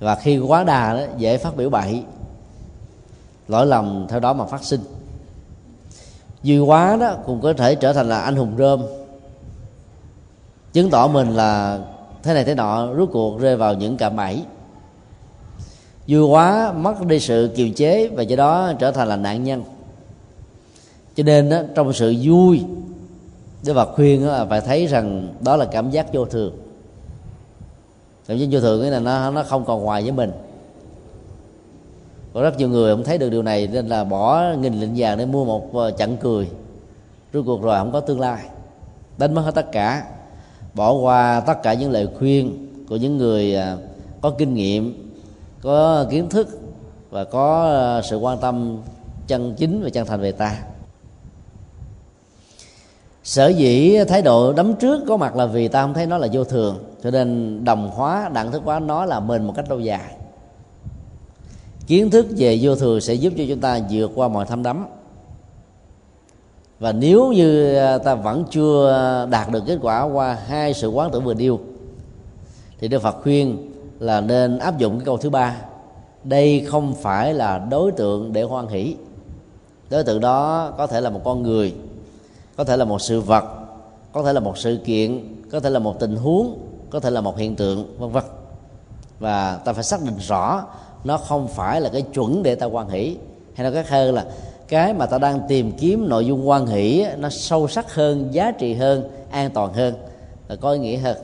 Và khi quá đà đó, dễ phát biểu bậy. Lỗi lầm theo đó mà phát sinh. Vui quá đó cũng có thể trở thành là anh hùng rơm. Chứng tỏ mình là thế này thế nọ, rốt cuộc rơi vào những cạm bẫy vui quá mất đi sự kiềm chế và do đó trở thành là nạn nhân. Cho nên đó, trong sự vui Đức Phật khuyên là phải thấy rằng đó là cảm giác vô thường. Cảm giác vô thường nghĩa là nó nó không còn ngoài với mình. Có rất nhiều người không thấy được điều này nên là bỏ nghìn lệnh vàng để mua một ờ, chặng cười. Rốt cuộc rồi không có tương lai. Đánh mất hết tất cả. Bỏ qua tất cả những lời khuyên của những người ờ, có kinh nghiệm có kiến thức và có ờ, sự quan tâm chân chính và chân thành về ta. Sở dĩ thái độ đấm trước có mặt là vì ta không thấy nó là vô thường, cho nên đồng hóa, đẳng thức hóa nó là mình một cách lâu dài. Kiến thức về vô thường sẽ giúp cho chúng ta vượt qua mọi thăm đắm. Và nếu như ờ, ta vẫn chưa đạt được kết quả qua hai sự quán tưởng vừa điêu thì đức phật khuyên là nên áp dụng cái câu thứ ba. Đây không phải là đối tượng để hoan hỷ. Đối tượng đó có thể là một con người, có thể là một sự vật, có thể là một sự kiện, có thể là một tình huống, có thể là một hiện tượng, vân vân. Và ta phải xác định rõ nó không phải là cái chuẩn để ta quan hỷ, hay nói cách hơn là cái mà ta đang tìm kiếm nội dung quan hỷ nó sâu sắc hơn, giá trị hơn, an toàn hơn. Và có ý nghĩa hơn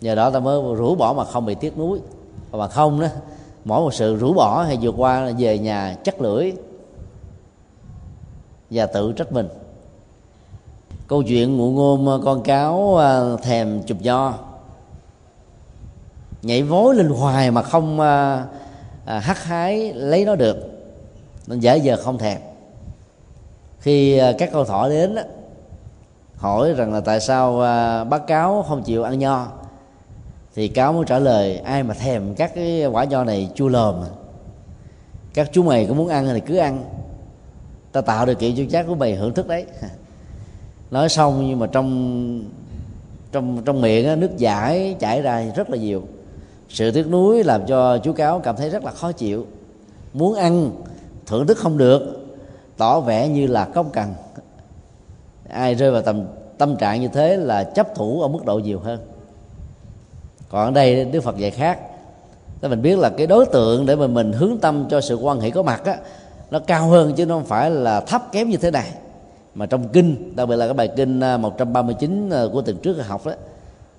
nhờ đó ta mới rũ bỏ mà không bị tiếc nuối. Và không đó mỗi một sự rũ bỏ hay vượt qua về nhà chắc lưỡi và tự trách mình. Câu chuyện ngụ ngôn con cáo à, thèm chụp nho. Nhảy vối lên hoài mà không à, à, hắt hái lấy nó được nên giả giờ không thèm. Khi à, các câu thỏ đến hỏi rằng là tại sao à, bác cáo không chịu ăn nho thì cáo mới trả lời ai mà thèm các cái quả nho này chua lòm à? các chú mày có muốn ăn thì cứ ăn. Ta tạo điều kiện cho chắc của mày hưởng thức đấy. [LAUGHS] Nói xong nhưng mà trong trong trong miệng á, nước giải chảy ra rất là nhiều. Sự tiếc nuối làm cho chú cáo cảm thấy rất là khó chịu. Muốn ăn thưởng thức không được. Tỏ vẻ như là không cần. Ai rơi vào tầm tâm trạng như thế là chấp thủ ở mức độ nhiều hơn còn ở đây đức phật dạy khác. Thế mình biết là cái đối tượng để mà mình hướng tâm cho sự quan hệ có mặt á, nó cao hơn chứ nó không phải là thấp kém như thế này. Mà trong kinh, đặc biệt là cái bài kinh à, 139 à, của tuần trước học đó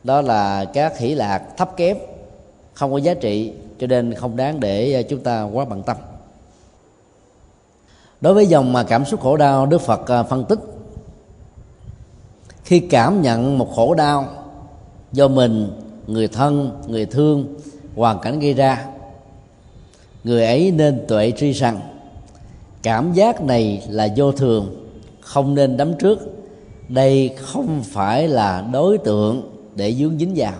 đó là các hỷ lạc thấp kém, không có giá trị, cho nên không đáng để à, chúng ta quá bận tâm. Đối với dòng mà cảm xúc khổ đau, đức phật phân tích. Khi cảm nhận một khổ đau do mình người thân người thương hoàn cảnh gây ra. Người ấy nên tuệ tri rằng cảm giác này là vô thường không nên đắm trước. Đây không phải là đối tượng để dướng dính vào.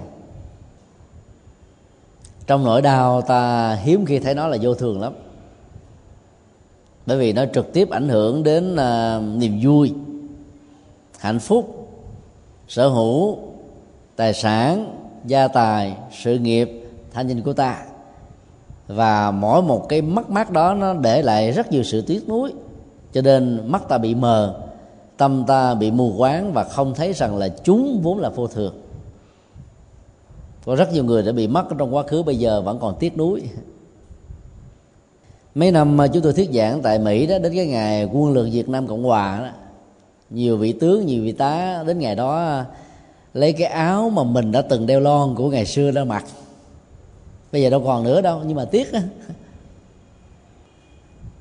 Trong nỗi đau ta hiếm khi thấy nó là vô thường lắm. Bởi vì nó trực tiếp ảnh hưởng đến uh, niềm vui hạnh phúc sở hữu tài sản gia tài, sự nghiệp thanh danh của ta. Và mỗi một cái mất mát đó nó để lại rất nhiều sự tiếc nuối. Cho nên mắt ta bị mờ, tâm ta bị mù quáng và không thấy rằng là chúng vốn là vô thường. Có rất nhiều người đã bị mất trong quá khứ, bây giờ vẫn còn tiếc nuối. Mấy năm mà chúng tôi thuyết giảng tại mỹ đó, đến cái ngày quân lực việt nam cộng hòa đó, nhiều vị tướng, nhiều vị tá đến ngày đó lấy cái áo mà mình đã từng đeo lon của ngày xưa đã mặc. Bây giờ đâu còn nữa đâu, nhưng mà tiếc á.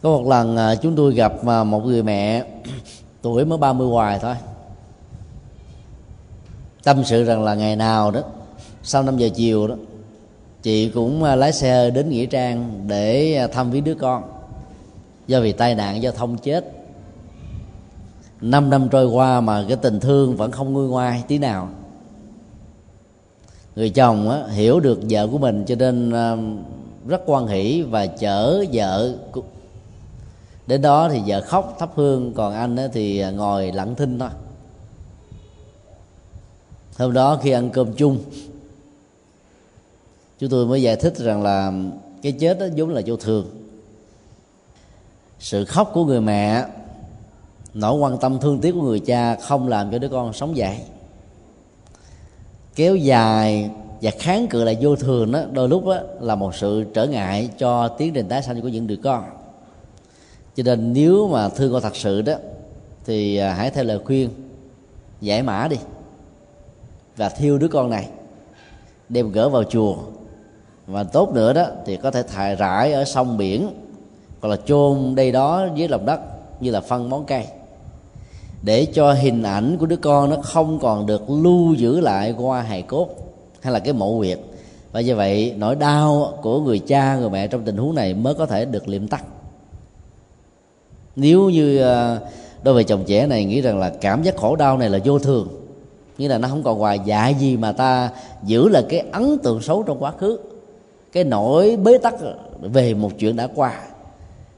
Có một lần à, chúng tôi gặp à, một người mẹ [CLEARS THROAT] tuổi mới 30 hoài thôi. Tâm sự rằng là ngày nào đó, sau 5 giờ chiều đó, chị cũng à, lái xe đến nghĩa trang để thăm viếng đứa con. Do vì tai nạn giao thông chết. Năm năm trôi qua mà cái tình thương vẫn không nguôi ngoai tí nào người chồng á, hiểu được vợ của mình cho nên à, rất quan hỷ và chở vợ đến đó thì vợ khóc thắp hương. Còn anh thì à, ngồi lặng thinh thôi. Hôm đó khi ăn cơm chung chúng tôi mới giải thích rằng là cái chết đó vốn là vô thường. Sự khóc của người mẹ nỗi quan tâm thương tiếc của người cha không làm cho đứa con sống dậy kéo dài và kháng cự lại vô thường đó đôi lúc đó, là một sự trở ngại cho tiến trình tái sanh của những đứa con. Cho nên nếu mà thương con thật sự đó thì à, hãy theo lời khuyên giải mã đi và thiêu đứa con này đem gỡ vào chùa và tốt nữa đó thì có thể thải rải ở sông biển hoặc là chôn đây đó dưới lòng đất như là phân món cây để cho hình ảnh của đứa con nó không còn được lưu giữ lại qua hài cốt hay là cái mộ huyệt. Và như vậy, nỗi đau của người cha, người mẹ trong tình huống này mới có thể được liệm tắt. Nếu như à, đôi vợ chồng trẻ này nghĩ rằng là cảm giác khổ đau này là vô thường như là nó không còn hoài dạ gì mà ta giữ là cái ấn tượng xấu trong quá khứ, cái nỗi bế tắc về một chuyện đã qua,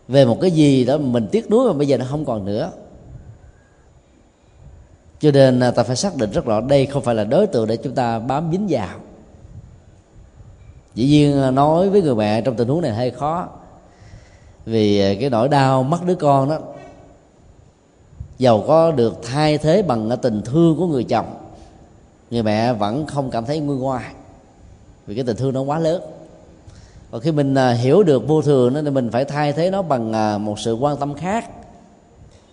về một cái gì đó mình tiếc nuối mà bây giờ nó không còn nữa cho nên à, ta phải xác định rất rõ, đây không phải là đối tượng để chúng ta bám dính vào. Dĩ nhiên à, nói với người mẹ trong tình huống này hơi khó, vì à, cái nỗi đau mất đứa con đó, giàu có được thay thế bằng tình thương của người chồng, người mẹ vẫn không cảm thấy nguôi ngoai, vì cái tình thương nó quá lớn. Và khi mình hiểu được vô thường đó, thì mình phải thay thế nó bằng một sự quan tâm khác.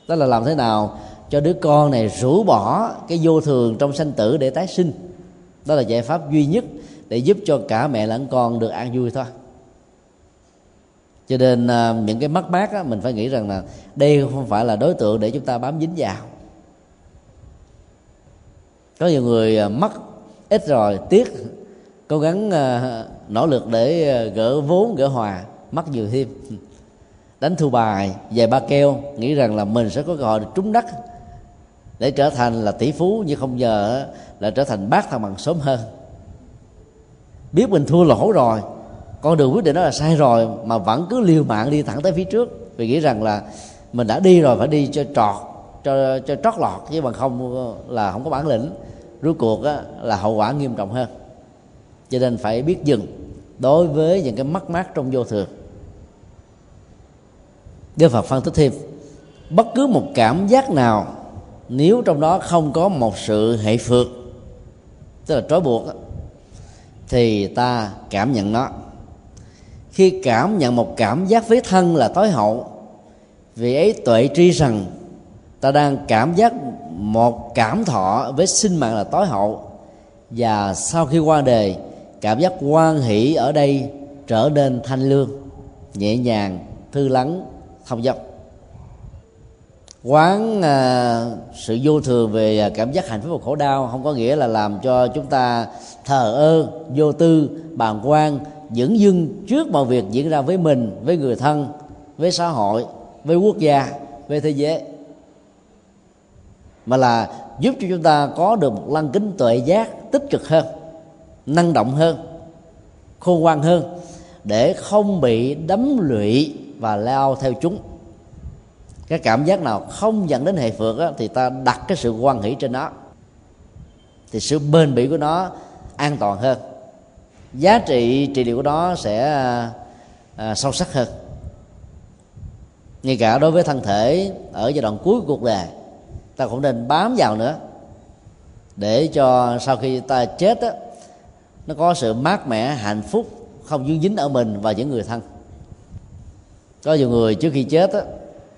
Đó là làm thế nào cho đứa con này rũ bỏ cái vô thường trong sanh tử để tái sinh. Đó là giải pháp duy nhất để giúp cho cả mẹ lẫn con được an vui thôi. Cho nên à, những cái mất mát á, mình phải nghĩ rằng là đây không phải là đối tượng để chúng ta bám dính vào. Có nhiều người à, mất ít rồi tiếc cố gắng à, nỗ lực để gỡ vốn gỡ hòa mất nhiều thêm. Đánh thu bài về ba keo nghĩ rằng là mình sẽ có cơ hội trúng đất để trở thành là tỷ phú nhưng không giờ là trở thành bác thằng bằng sớm hơn. Biết mình thua lỗ rồi con đường quyết định đó là sai rồi mà vẫn cứ liều mạng đi thẳng tới phía trước. Vì nghĩ rằng là mình đã đi rồi phải đi cho trọt cho cho trót lọt chứ bằng không là không có bản lĩnh. Rốt cuộc á, là hậu quả nghiêm trọng hơn. Cho nên phải biết dừng đối với những cái mất mát trong vô thường. Đức Phật phân tích thêm bất cứ một cảm giác nào nếu trong đó không có một sự hệ phượt tức là trói buộc thì ta cảm nhận nó. Khi cảm nhận một cảm giác với thân là tối hậu, vì ấy tuệ tri rằng ta đang cảm giác một cảm thọ với sinh mạng là tối hậu. Và sau khi qua đề cảm giác quan hỷ ở đây trở nên thanh lương, nhẹ nhàng, thư lắng, thông dong quán uh, sự vô thường về à, cảm giác hạnh phúc và khổ đau không có nghĩa là làm cho chúng ta thờ ơ vô tư bàng quan dưỡng dưng trước mọi việc diễn ra với mình với người thân với xã hội với quốc gia với thế giới. Mà là giúp cho chúng ta có được một lăng kính tuệ giác tích cực hơn năng động hơn khôn ngoan hơn để không bị đấm lụy và lao theo chúng cái cảm giác nào không dẫn đến hệ phược á, thì ta đặt cái sự quan hỷ trên nó. Thì sự bền bỉ của nó an toàn hơn. Giá trị trị liệu của nó sẽ à, sâu sắc hơn. Ngay cả đối với thân thể ở giai đoạn cuối của cuộc đời ta cũng nên bám vào nữa. Để cho sau khi ta chết á, nó có sự mát mẻ hạnh phúc không dương dính ở mình và những người thân. Có nhiều người trước khi chết á,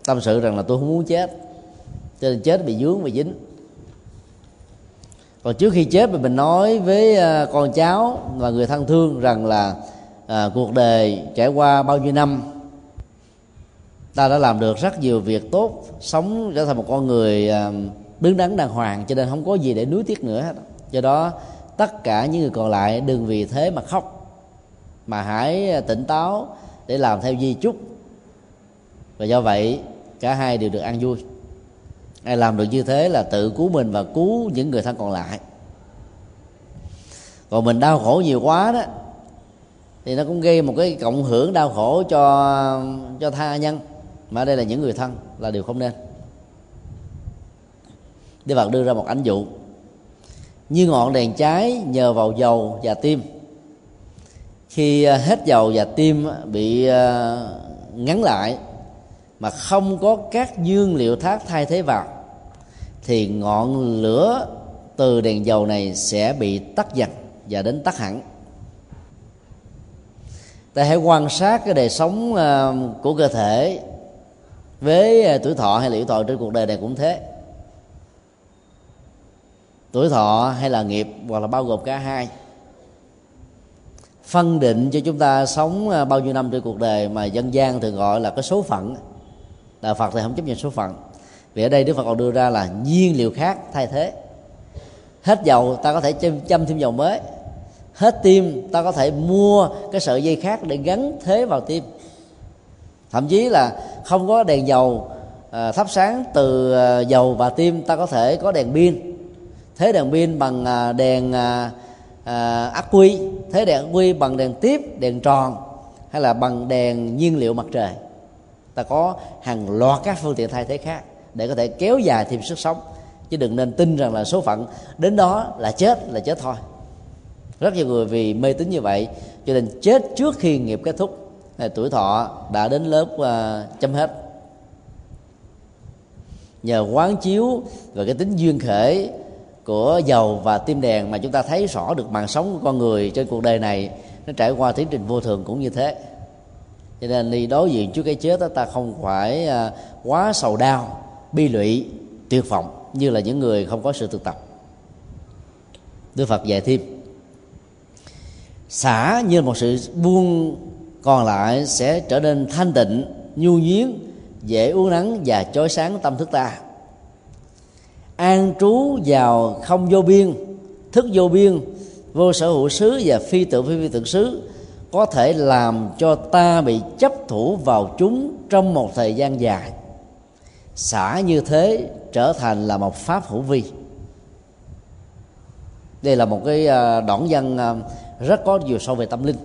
tâm sự rằng là tôi không muốn chết. Cho nên chết bị dướng và dính. Còn trước khi chết thì mình nói với ờ, con cháu và người thân thương rằng là à, cuộc đời trải qua bao nhiêu năm ta đã làm được rất nhiều việc tốt sống trở thành một con người à, đứng đắn đàng hoàng cho nên không có gì để nuối tiếc nữa hết. Do đó tất cả những người còn lại đừng vì thế mà khóc mà hãy tỉnh táo để làm theo di chúc. Và do vậy cả hai đều được ăn vui. Ai làm được như thế là tự cứu mình và cứu những người thân còn lại. Còn mình đau khổ nhiều quá đó, thì nó cũng gây một cái cộng hưởng đau khổ cho cho tha nhân. Mà đây là những người thân là điều không nên. Đức Phật đưa ra một ảnh dụ. Như ngọn đèn cháy nhờ vào dầu và tim. Khi à, hết dầu và tim bị à, ngắn lại mà không có các dương liệu thác thay thế vào, thì ngọn lửa từ đèn dầu này sẽ bị tắt dần và đến tắt hẳn. Ta hãy quan sát cái đời sống ờ, của cơ thể với ờ, tuổi thọ hay là thọ trên cuộc đời này cũng thế. Tuổi thọ hay là nghiệp hoặc là bao gồm cả hai. Phân định cho chúng ta sống ờ, bao nhiêu năm trên cuộc đời mà dân gian thường gọi là cái số phận đạo phật thì không chấp nhận số phận. Vì ở đây đức phật còn đưa ra là nhiên liệu khác thay thế. Hết dầu ta có thể châm, châm thêm dầu mới. Hết tim ta có thể mua cái sợi dây khác để gắn thế vào tim. Thậm chí là không có đèn dầu à, thắp sáng từ à, dầu và tim ta có thể có đèn pin. Thế đèn pin bằng à, đèn à, à, ắc quy. Thế đèn ắc quy bằng đèn tiếp đèn tròn hay là bằng đèn nhiên liệu mặt trời ta có hàng loạt các phương tiện thay thế khác để có thể kéo dài thêm sức sống. Chứ đừng nên tin rằng là số phận đến đó là chết là chết thôi. Rất nhiều người vì mê tín như vậy cho nên chết trước khi nghiệp kết thúc à, tuổi thọ đã đến lớp uh, chấm hết. Nhờ quán chiếu và cái tính duyên khởi của dầu và tim đèn mà chúng ta thấy rõ được mạng sống của con người trên cuộc đời này nó trải qua tiến trình vô thường cũng như thế cho nên đi đối diện trước cái chết đó, ta không phải à, quá sầu đau, bi lụy, tuyệt vọng như là những người không có sự thực tập. Đức Phật dạy thêm, xả như một sự buông còn lại sẽ trở nên thanh tịnh, nhu nhuyến dễ uống nắng và chói sáng tâm thức ta. An trú vào không vô biên, thức vô biên, vô sở hữu xứ và phi tự phi phi tự xứ có thể làm cho ta bị chấp thủ vào chúng trong một thời gian dài. Xả như thế trở thành là một pháp hữu vi. Đây là một cái à, đoạn văn à, rất có nhiều sâu về tâm linh.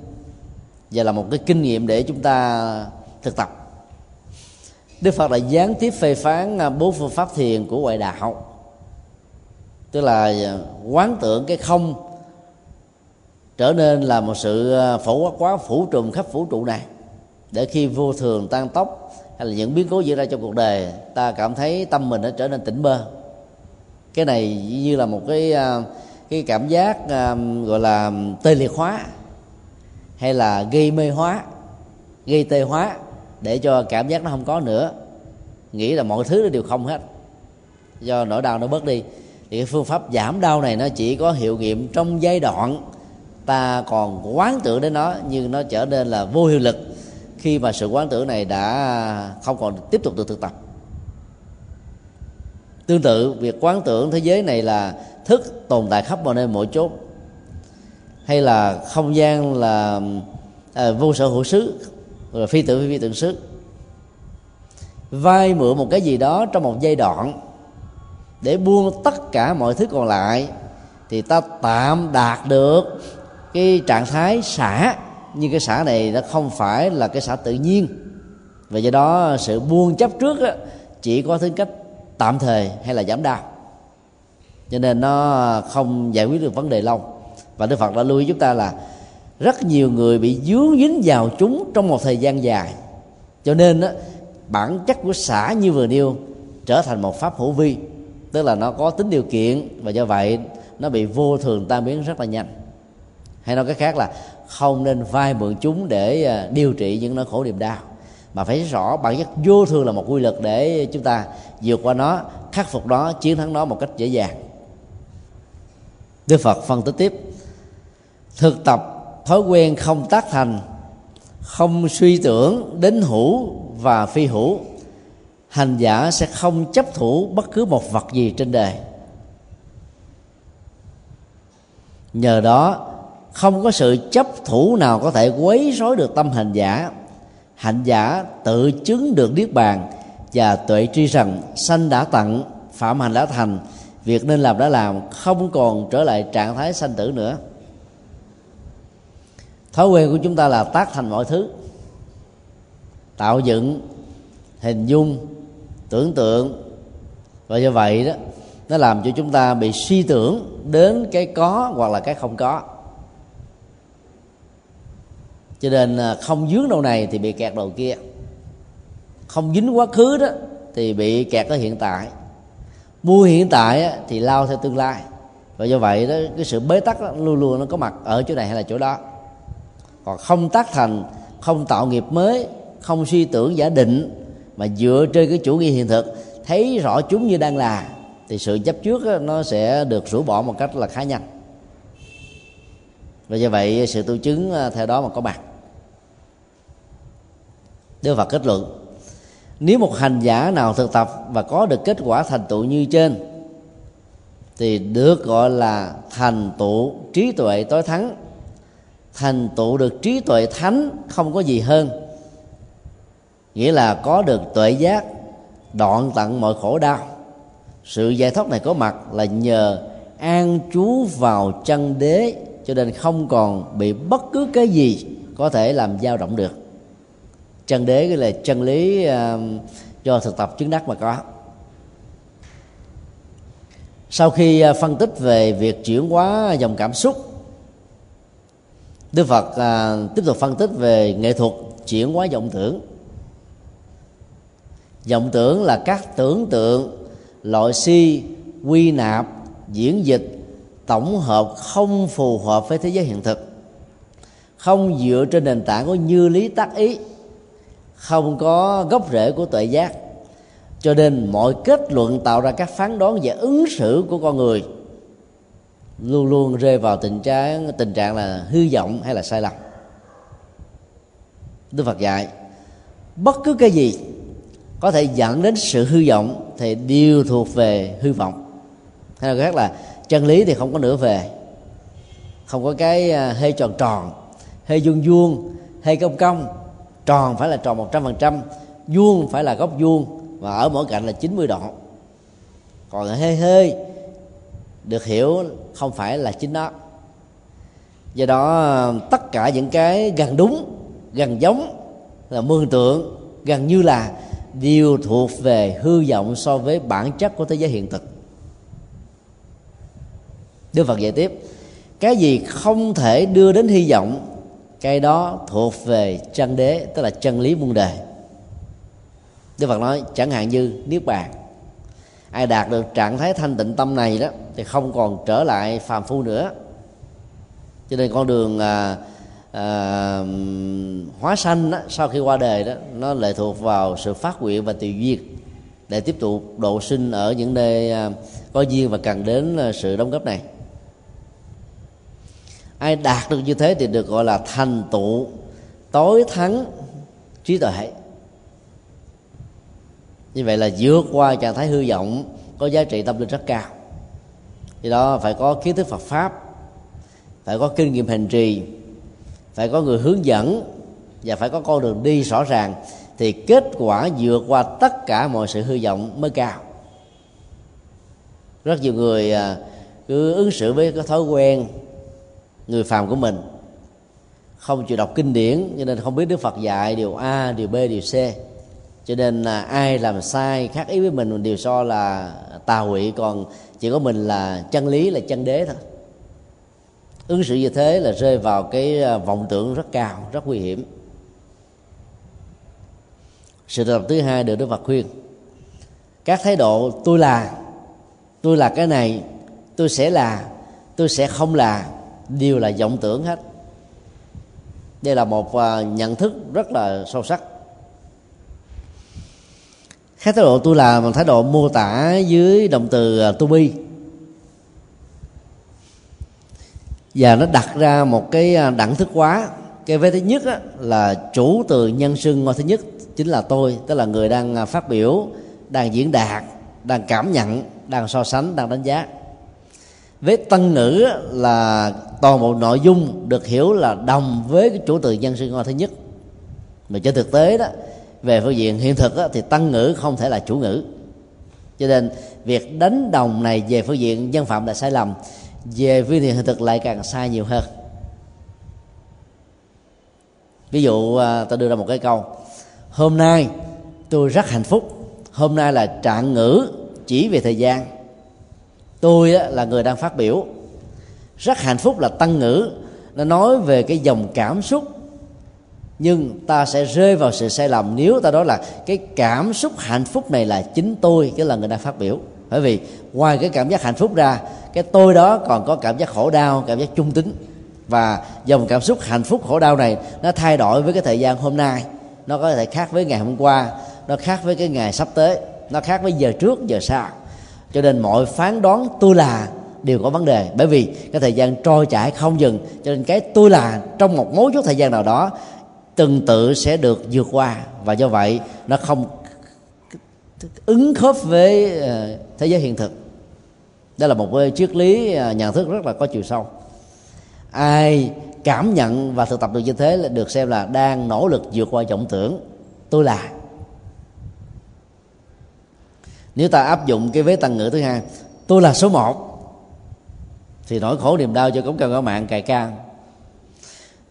Và là một cái kinh nghiệm để chúng ta thực tập. Đức phật đã gián tiếp phê phán à, bốn phương pháp thiền của ngoại đạo. Tức là quán tưởng cái không trở nên là một sự ờ, phổ quát, quá phủ trùm khắp vũ trụ này. Để khi vô thường tan tốc hay là những biến cố diễn ra trong cuộc đời, ta cảm thấy tâm mình nó trở nên tỉnh bơ. Cái này như là một cái ờ, cái cảm giác ờ, gọi là, tê liệt hóa hay là gây mê hóa, gây tê hóa để cho cảm giác nó không có nữa. Nghĩ là mọi thứ nó đều không hết. Do nỗi đau nó bớt đi. Thì cái phương pháp giảm đau này nó chỉ có hiệu nghiệm trong giai đoạn ta còn quán tưởng đến nó nhưng nó trở nên là vô hiệu lực khi mà sự quán tưởng này đã không còn tiếp tục được thực tập. Tương tự việc quán tưởng thế giới này là thức tồn tại khắp mọi nơi mỗi chốt hay là không gian là à, vô sở hữu xứ rồi phi tự phi, phi tượng xứ. Vay mượn một cái gì đó trong một giai đoạn để buông tất cả mọi thứ còn lại thì ta tạm đạt được cái trạng thái xả nhưng cái xả này nó không phải là cái xả tự nhiên. Và do đó sự buông chấp trước á, chỉ có tính cách tạm thời hay là giảm đau. Cho nên nó không giải quyết được vấn đề lâu. Và đức phật đã lưu ý chúng ta là rất nhiều người bị dướng dính vào chúng trong một thời gian dài. Cho nên á, bản chất của xả như vừa nêu trở thành một pháp hữu vi tức là nó có tính điều kiện và do vậy nó bị vô thường tan biến rất là nhanh hay nói cái khác là không nên vay mượn chúng để à, điều trị những nỗi khổ niềm đau, mà phải rõ bản chất vô thường là một quy luật để chúng ta vượt qua nó, khắc phục nó, chiến thắng nó một cách dễ dàng. Đức phật phân tích tiếp, thực tập thói quen không tác thành, không suy tưởng đến hữu và phi hữu, hành giả sẽ không chấp thủ bất cứ một vật gì trên đời. Nhờ đó không có sự chấp thủ nào có thể quấy rối được tâm hành giả. Hạnh giả tự chứng được niết bàn và tuệ tri rằng sanh đã tận, phạm hành đã thành việc nên làm đã làm không còn trở lại trạng thái sanh tử nữa. Thói quen của chúng ta là tác thành mọi thứ tạo dựng hình dung tưởng tượng. Và do vậy đó nó làm cho chúng ta bị suy tưởng đến cái có hoặc là cái không có cho nên à, không dướng đâu này thì bị kẹt đầu kia. Không dính quá khứ đó thì bị kẹt ở hiện tại. Mua hiện tại thì lao theo tương lai. Và do vậy đó cái sự bế tắc đó, luôn luôn nó có mặt ở chỗ này hay là chỗ đó. Còn không tác thành không tạo nghiệp mới không suy tưởng giả định mà dựa trên cái chủ nghĩa hiện thực thấy rõ chúng như đang là thì sự chấp trước đó, nó sẽ được rũ bỏ một cách là khá nhanh. Và do vậy sự tu chứng à, theo đó mà có mặt. Đức Phật kết luận. Nếu một hành giả nào thực tập và có được kết quả thành tựu như trên, thì được gọi là thành tựu trí tuệ tối thắng. Thành tựu được trí tuệ thánh không có gì hơn. Nghĩa là có được tuệ giác, đoạn tận mọi khổ đau. Sự giải thoát này có mặt là nhờ an trú vào chân đế, cho nên không còn bị bất cứ cái gì có thể làm dao động được chân đế cái là chân lý um, do thực tập chứng đắc mà có. Sau khi uh, phân tích về việc chuyển hóa dòng cảm xúc, đức phật uh, tiếp tục phân tích về nghệ thuật chuyển hóa vọng tưởng. Vọng tưởng là các tưởng tượng, loại si, quy nạp, diễn dịch, tổng hợp không phù hợp với thế giới hiện thực, không dựa trên nền tảng của như lý tác ý không có gốc rễ của tuệ giác. Cho nên mọi kết luận tạo ra các phán đoán và ứng xử của con người luôn luôn rơi vào tình trạng tình trạng là hư vọng hay là sai lầm. Đức Phật dạy, bất cứ cái gì có thể dẫn đến sự hư vọng thì đều thuộc về hư vọng. Hay là khác là, chân lý thì không có nửa về. Không có cái à, hơi tròn tròn hơi vuông vuông hơi cong cong tròn phải là tròn một trăm phần trăm, vuông phải là góc vuông, và ở mỗi cạnh là 90 độ. Còn hơi hơi, được hiểu không phải là chính nó. Do đó, tất cả những cái gần đúng, gần giống, là mường tượng, gần như là đều thuộc về hư vọng so với bản chất của thế giới hiện thực. Đức Phật giải tiếp, cái gì không thể đưa đến hy vọng cái đó thuộc về chân đế tức là chân lý muôn đời. Đức Phật nói chẳng hạn như niết bàn ai đạt được trạng thái thanh tịnh tâm này đó thì không còn trở lại phàm phu nữa. Cho nên con đường à, à, hóa sanh đó, sau khi qua đời đó nó lệ thuộc vào sự phát nguyện và tùy duyên để tiếp tục độ sinh ở những nơi à, có duyên và cần đến à, sự đóng góp này ai đạt được như thế thì được gọi là thành tựu. Tối thắng trí tuệ. Như vậy là vượt qua trạng thái hư vọng, có giá trị tâm linh rất cao. Thì đó phải có kiến thức Phật pháp, phải có kinh nghiệm hành trì, phải có người hướng dẫn và phải có con đường đi rõ ràng thì kết quả vượt qua tất cả mọi sự hư vọng mới cao. Rất nhiều người à, cứ ứng xử với cái thói quen người phàm của mình. Không chịu đọc kinh điển, cho nên không biết đức phật dạy điều a, điều b, điều c. Cho nên là ai làm sai khác ý với mình mình đều so là tà quỷ còn chỉ có mình là chân lý, là chân đế thôi. Ứng xử như thế là rơi vào cái à, vọng tưởng rất cao, rất nguy hiểm. Sự tập thứ hai được đức phật khuyên, các thái độ tôi là tôi là cái này, tôi sẽ là, tôi sẽ không là đều là vọng tưởng hết. Đây là một à, nhận thức rất là sâu sắc. Khác thái độ tôi là một thái độ mô tả dưới động từ à, to be và nó đặt ra một cái à, đẳng thức quá cái vế thứ nhất á, là chủ từ nhân xưng ngôi thứ nhất chính là tôi tức là người đang à, phát biểu đang diễn đạt đang cảm nhận đang so sánh đang đánh giá với tân ngữ là toàn bộ nội dung được hiểu là đồng với cái chủ từ nhân sinh ngôi thứ nhất. Mà trên thực tế đó về phương diện hiện thực đó, thì tân ngữ không thể là chủ ngữ. Cho nên việc đánh đồng này về phương diện nhân phạm là sai lầm về phương diện hiện thực lại càng sai nhiều hơn. Ví dụ à, tôi đưa ra một cái câu hôm nay tôi rất hạnh phúc. Hôm nay là trạng ngữ chỉ về thời gian tôi là người đang phát biểu. Rất hạnh phúc là tăng ngữ, nó nói về cái dòng cảm xúc. Nhưng ta sẽ rơi vào sự sai lầm nếu ta nói là cái cảm xúc hạnh phúc này là chính tôi, cái là người đang phát biểu. Bởi vì ngoài cái cảm giác hạnh phúc ra, cái tôi đó còn có cảm giác khổ đau, cảm giác trung tính. Và dòng cảm xúc hạnh phúc khổ đau này, nó thay đổi với cái thời gian hôm nay. Nó có thể khác với ngày hôm qua, nó khác với cái ngày sắp tới, nó khác với giờ trước, giờ sau cho nên mọi phán đoán tôi là đều có vấn đề. Bởi vì cái thời gian trôi chảy không dừng. Cho nên cái tôi là trong một mối chốt thời gian nào đó từng tự sẽ được vượt qua. Và do vậy, nó không ứng khớp với ờ, thế giới hiện thực. Đó là một triết lý ờ, nhận thức rất là có chiều sâu. Ai cảm nhận và thực tập được như thế là được xem là đang nỗ lực vượt qua vọng tưởng. Tôi là nếu ta áp dụng cái vế tăng ngữ thứ hai tôi là số một thì nỗi khổ niềm đau cho cống cao ngõ mạng cài ca,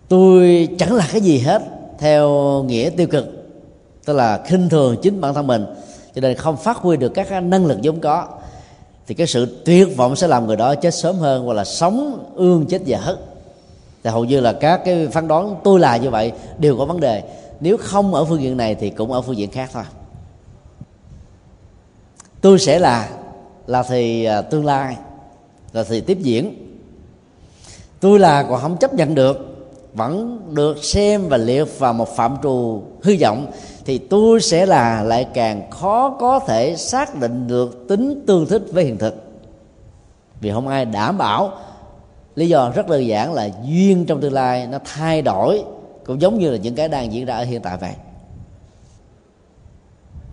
tôi chẳng là cái gì hết theo nghĩa tiêu cực tức là khinh thường chính bản thân mình cho nên không phát huy được các năng lực vốn có thì cái sự tuyệt vọng sẽ làm người đó chết sớm hơn hoặc là sống ương chết dở. Thì hầu như là các cái phán đoán tôi là như vậy đều có vấn đề. Nếu không ở phương diện này thì cũng ở phương diện khác thôi tôi sẽ là là thì à, tương lai, là thì tiếp diễn. Tôi là còn không chấp nhận được, vẫn được xem và liệt vào một phạm trù hư vọng, thì tôi sẽ là lại càng khó có thể xác định được tính tương thích với hiện thực. Vì không ai đảm bảo, lý do rất đơn giản là duyên trong tương lai nó thay đổi, cũng giống như là những cái đang diễn ra ở hiện tại vậy.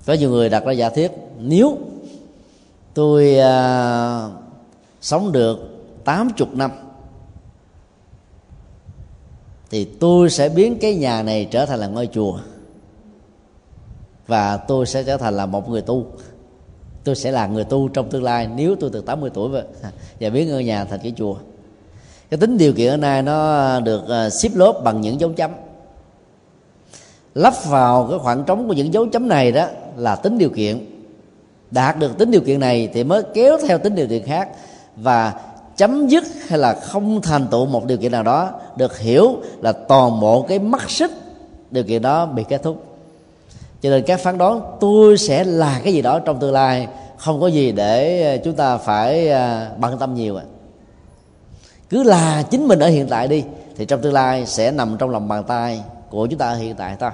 Có nhiều người đặt ra giả thiết, nếu tôi à, sống được 80 năm. Thì tôi sẽ biến cái nhà này trở thành là ngôi chùa. Và tôi sẽ trở thành là một người tu. Tôi sẽ là người tu trong tương lai nếu tôi từ 80 tuổi và, [LAUGHS] và biến ngôi nhà thành cái chùa. Cái tính điều kiện ở nay nó được à, xếp lốp bằng những dấu chấm. Lắp vào cái khoảng trống của những dấu chấm này đó là tính điều kiện đạt được tính điều kiện này thì mới kéo theo tính điều kiện khác và chấm dứt hay là không thành tựu một điều kiện nào đó được hiểu là toàn bộ cái mắt xích điều kiện đó bị kết thúc cho nên các phán đoán, tôi sẽ là cái gì đó trong tương lai, không có gì để ờ, chúng ta phải ờ, bận tâm nhiều à. cứ là chính mình ở hiện tại đi, thì trong tương lai sẽ nằm trong lòng bàn tay của chúng ta ở hiện tại ta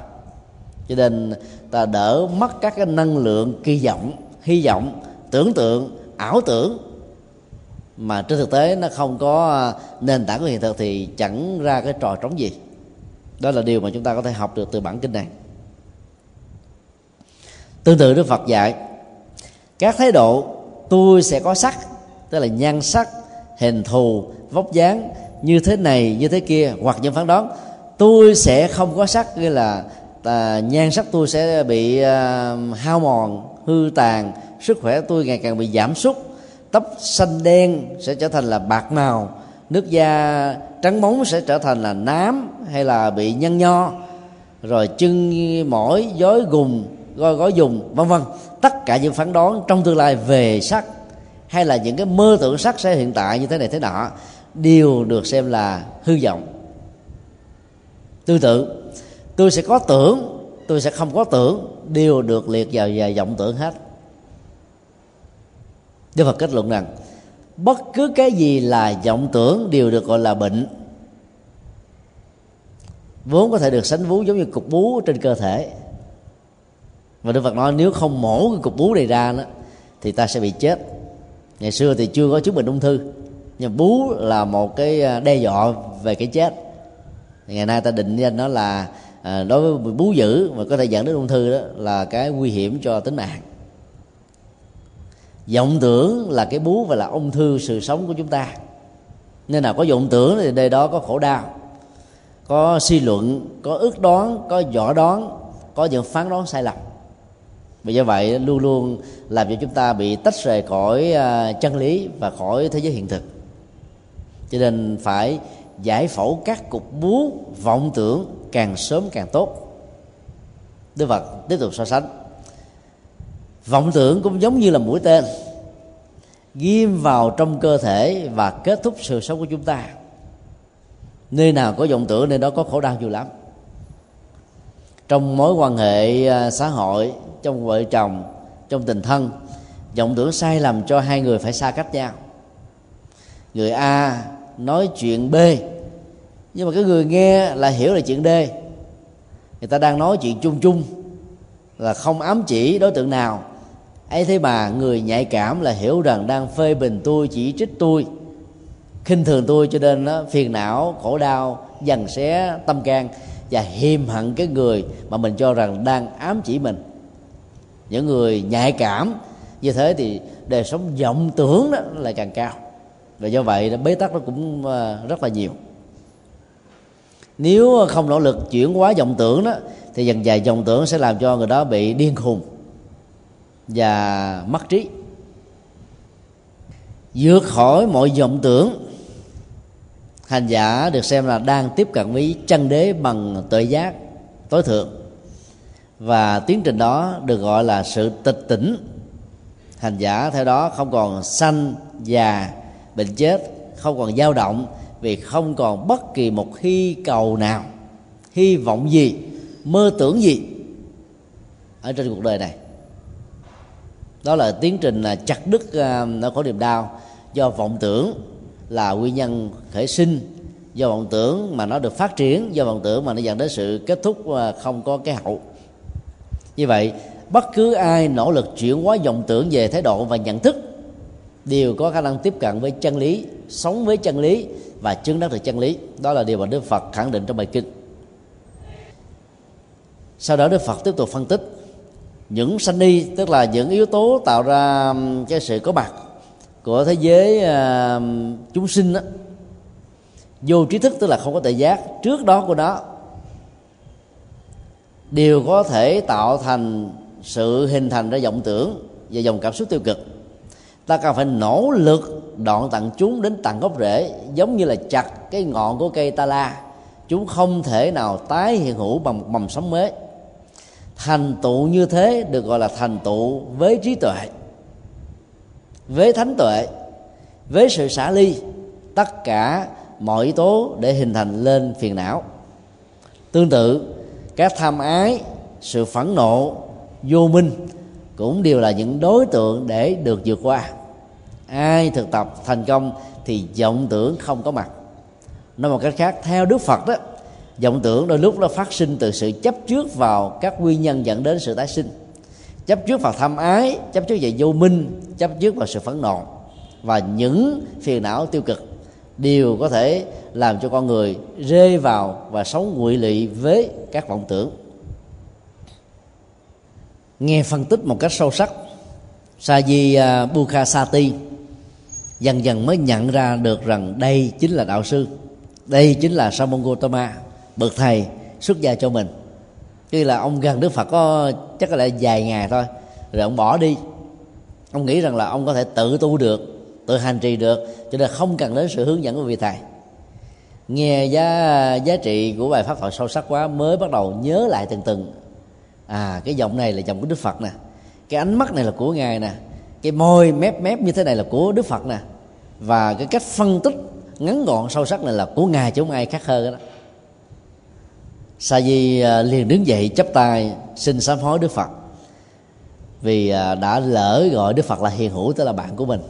cho nên ta đỡ mất các cái năng lượng kỳ vọng hy vọng tưởng tượng ảo tưởng. Mà trên thực tế nó không có à, nền tảng của hiện thực thì chẳng ra cái trò trống gì. Đó là điều mà chúng ta có thể học được từ bản kinh này. Tương tự đức phật dạy các thái độ tôi sẽ có sắc tức là nhan sắc hình thù vóc dáng như thế này như thế kia hoặc những phán đoán. Tôi sẽ không có sắc nghĩa là à, nhan sắc tôi sẽ bị à, hao mòn hư tàn, sức khỏe tôi ngày càng bị giảm sút, tóc xanh đen sẽ trở thành là bạc màu, nước da trắng bóng sẽ trở thành là nám hay là bị nhăn nho, rồi chân, mỏi, dối, gùng gói gói dùng, vân vân. Tất cả những phán đoán trong tương lai về sắc hay là những cái mơ tưởng sắc sẽ hiện tại như thế này thế nọ đều được xem là hư vọng. Tương tự tôi sẽ có tưởng tôi sẽ không có tưởng đều được liệt vào và vọng tưởng hết. Đức Phật kết luận rằng, bất cứ cái gì là vọng tưởng đều được gọi là bệnh. Vốn có thể được sánh vú giống như cục bú trên cơ thể. Và Đức Phật nói, nếu không mổ cái cục bú này ra đó, thì ta sẽ bị chết. Ngày xưa thì chưa có chứng bệnh ung thư, nhưng bú là một cái à, đe dọa về cái chết. Ngày nay ta định danh nó là à, đối với bú dữ mà có thể dẫn đến ung thư đó là cái nguy hiểm cho tính mạng. Vọng tưởng là cái bú và là ung thư sự sống của chúng ta. Nên nào có vọng tưởng thì đây đó có khổ đau có suy luận có ước đoán có võ đoán có những phán đoán sai lầm. Vì do vậy luôn luôn làm cho chúng ta bị tách rời khỏi à, chân lý và khỏi thế giới hiện thực. Cho nên phải giải phẫu các cục búa, vọng tưởng càng sớm càng tốt. Đức phật tiếp tục so sánh. Vọng tưởng cũng giống như là mũi tên, ghim vào trong cơ thể và kết thúc sự sống của chúng ta. Nơi nào có vọng tưởng, nơi đó có khổ đau nhiều lắm. Trong mối quan hệ à, xã hội, trong vợ chồng, trong tình thân, vọng tưởng sai lầm cho hai người phải xa cách nhau. Người a nói chuyện b. Nhưng mà cái người nghe là hiểu là chuyện d. Người ta đang nói chuyện chung chung, là không ám chỉ đối tượng nào. Ấy thế mà người nhạy cảm là hiểu rằng đang phê bình tôi, chỉ trích tôi, khinh thường tôi, cho nên nó phiền não, khổ đau, dằn xé tâm can và hiềm hận cái người mà mình cho rằng đang ám chỉ mình. Những người nhạy cảm như thế thì đời sống vọng tưởng đó là càng cao và do vậy, bế tắc nó cũng ờ, rất là nhiều. Nếu không nỗ lực chuyển hóa vọng tưởng đó, thì dần dài vọng tưởng sẽ làm cho người đó bị điên khùng và mất trí. Vượt khỏi mọi vọng tưởng, hành giả được xem là đang tiếp cận với chân đế bằng tuệ giác, tối thượng. Và tiến trình đó được gọi là sự tịch tỉnh. Hành giả theo đó không còn sanh già bệnh chết, không còn dao động vì không còn bất kỳ một hy cầu nào. Hy vọng gì? Mơ tưởng gì? Ở trên cuộc đời này. Đó là tiến trình là chặt đứt nó nỗi khổ niềm đau do vọng tưởng là nguyên nhân khởi sinh, do vọng tưởng mà nó được phát triển, do vọng tưởng mà nó dẫn đến sự kết thúc à, không có cái hậu. Như vậy, bất cứ ai nỗ lực chuyển hóa vọng tưởng về thái độ và nhận thức đều có khả năng tiếp cận với chân lý sống với chân lý và chứng đắc được chân lý. Đó là điều mà đức phật khẳng định trong bài kinh. Sau đó đức phật tiếp tục phân tích những sanh ni tức là những yếu tố tạo ra cái sự có mặt của thế giới uh, chúng sinh đó, vô trí thức tức là không có tự giác. Trước đó của nó đều có thể tạo thành sự hình thành ra vọng tưởng và dòng cảm xúc tiêu cực ta cần phải nỗ lực đoạn tận chúng đến tận gốc rễ, giống như là chặt cái ngọn của cây ta la. Chúng không thể nào tái hiện hữu bằng mầm sống mới thành tựu như thế được gọi là thành tựu với trí tuệ, với thánh tuệ, với sự xả ly, tất cả mọi yếu tố để hình thành lên phiền não. Tương tự, các tham ái, sự phẫn nộ, vô minh cũng đều là những đối tượng để được vượt qua. Ai thực tập thành công thì vọng tưởng không có mặt. Nói một cách khác, theo đức phật đó, vọng tưởng đôi lúc nó phát sinh từ sự chấp trước vào các nguyên nhân dẫn đến sự tái sinh. Chấp trước vào tham ái, chấp trước vào vô minh, chấp trước vào sự phẫn nộ và những phiền não tiêu cực đều có thể làm cho con người rơi vào và sống quỵ lị với các vọng tưởng nghe phân tích một cách sâu sắc Saji à, Bukhasati dần dần mới nhận ra được rằng đây chính là đạo sư đây chính là Sa môn Gautama bậc thầy xuất gia cho mình. Tuy là ông gần Đức Phật có chắc là vài ngày thôi rồi ông bỏ đi. Ông nghĩ rằng là ông có thể tự tu được tự hành trì được cho nên không cần đến sự hướng dẫn của vị thầy. Nghe giá giá trị của bài pháp thoại sâu sắc quá mới bắt đầu nhớ lại từng từng à cái giọng này là giọng của đức phật nè. Cái ánh mắt này là của ngài nè. Cái môi mép mép như thế này là của đức phật nè. Và cái cách phân tích ngắn gọn sâu sắc này là của ngài chứ không ai khác hơn đó. Sa di à, liền đứng dậy chắp tay xin sám hối đức phật. Vì à, đã lỡ gọi đức phật là hiền hữu, tức là bạn của mình.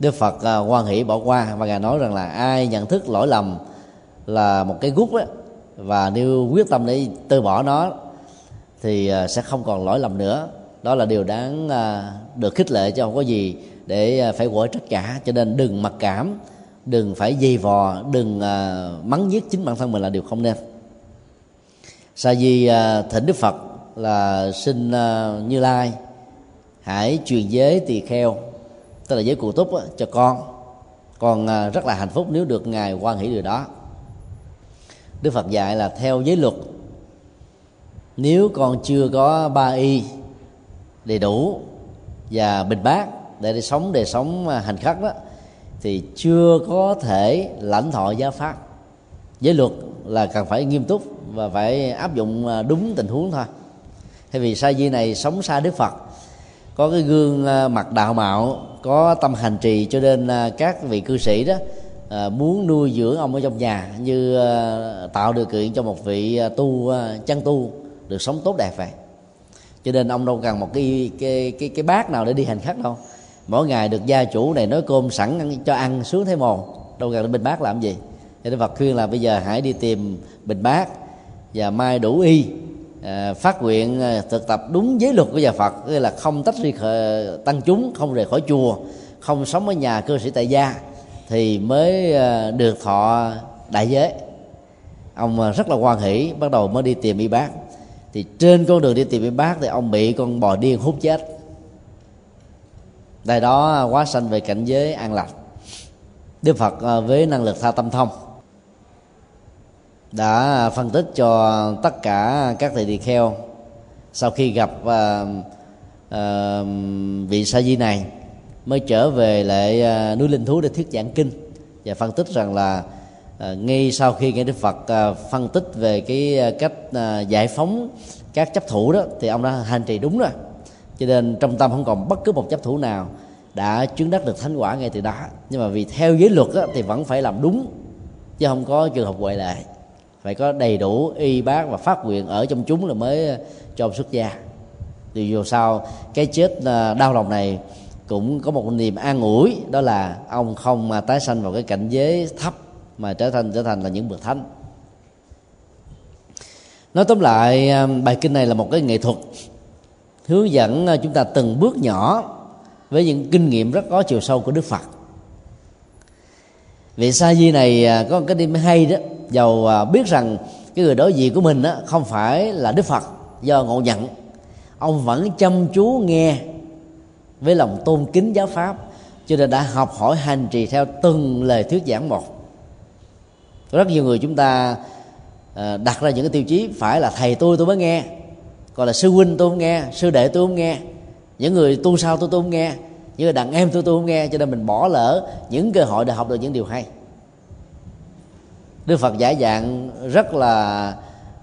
Đức phật à, hoan quan hỷ bỏ qua và ngài nói rằng là ai nhận thức lỗi lầm là một cái gút đó và nếu quyết tâm để từ bỏ nó thì à, sẽ không còn lỗi lầm nữa. Đó là điều đáng à, được khích lệ chứ không có gì để à, phải quở trách cả. Cho nên đừng mặc cảm, đừng phải dây vò, đừng mắng giết chính bản thân mình là điều không nên. Sa di thỉnh đức phật là xin như lai hãy truyền giới tỳ kheo, tức là giới cụ túc cho con. Con rất là hạnh phúc nếu được ngài quan hỷ điều đó. Đức phật dạy là theo giới luật nếu con chưa có ba y đầy đủ và bình bát để, để sống đời sống à, hành khắc đó thì chưa có thể lãnh thọ gia pháp. Giới luật là cần phải nghiêm túc và phải áp dụng à, đúng tình huống thôi. Thay vì sa di này sống xa đức phật có cái gương à, mặt đạo mạo có tâm hành trì cho nên các vị cư sĩ đó muốn nuôi dưỡng ông ở trong nhà như tạo điều kiện cho một vị tu chân tu được sống tốt đẹp vậy. Cho nên ông đâu cần một cái cái cái cái bát nào để đi hành khắc đâu. Mỗi ngày được gia chủ này nói cơm sẵn cho ăn xuống thế mồ đâu cần đến bình bát làm gì. Thì đức phật khuyên là bây giờ hãy đi tìm bình bát và mai đủ y à, phát nguyện à, thực tập đúng giới luật của nhà phật tức là không tách riêng tăng chúng không rời khỏi chùa không sống ở nhà cư sĩ tại gia thì mới à, được thọ đại giới. Ông à, rất là hoan hỷ bắt đầu mới đi tìm y bác thì trên con đường đi tìm viên bác thì ông bị con bò điên hút chết. Tại đó à, quá sanh về cảnh giới an lạc. Đức phật à, với năng lực tha tâm thông đã phân tích cho tất cả các thầy tỳ kheo sau khi gặp uh, uh, vị sa di này mới trở về lại uh, núi linh thú để thuyết giảng kinh và phân tích rằng là à, ngay sau khi nghe đức phật à, phân tích về cái ờ, cách à, giải phóng các chấp thủ đó thì ông đã hành trì đúng rồi. Cho nên trong tâm không còn bất cứ một chấp thủ nào đã chứng đắc được thánh quả ngay từ đó. Nhưng mà vì theo giới luật đó, thì vẫn phải làm đúng chứ không có trường hợp ngoại lệ. Phải có đầy đủ y bác và phát nguyện ở trong chúng là mới cho ông xuất gia. Thì dù sao cái chết đau lòng này cũng có một niềm an ủi đó là ông không mà tái sanh vào cái cảnh giới thấp mà trở thành trở thành là những bậc thánh. Nói tóm lại um, bài kinh này là một cái nghệ thuật hướng dẫn uh, chúng ta từng bước nhỏ với những kinh nghiệm rất có chiều sâu của đức phật. Vị sa di này uh, có một cái điểm hay đó, dầu uh, biết rằng cái người đối diện của mình đó không phải là đức phật do ngộ nhận, ông vẫn chăm chú nghe với lòng tôn kính giáo pháp, cho nên đã học hỏi hành trì theo từng lời thuyết giảng một rất nhiều người chúng ta à, đặt ra những cái tiêu chí phải là thầy tôi tôi mới nghe còn là sư huynh tôi không nghe sư đệ tôi không nghe những người tu sau tôi tôi không nghe những người đàn em tôi tôi không nghe cho nên mình bỏ lỡ những cơ hội để học được những điều hay. Đức phật giải dạng rất là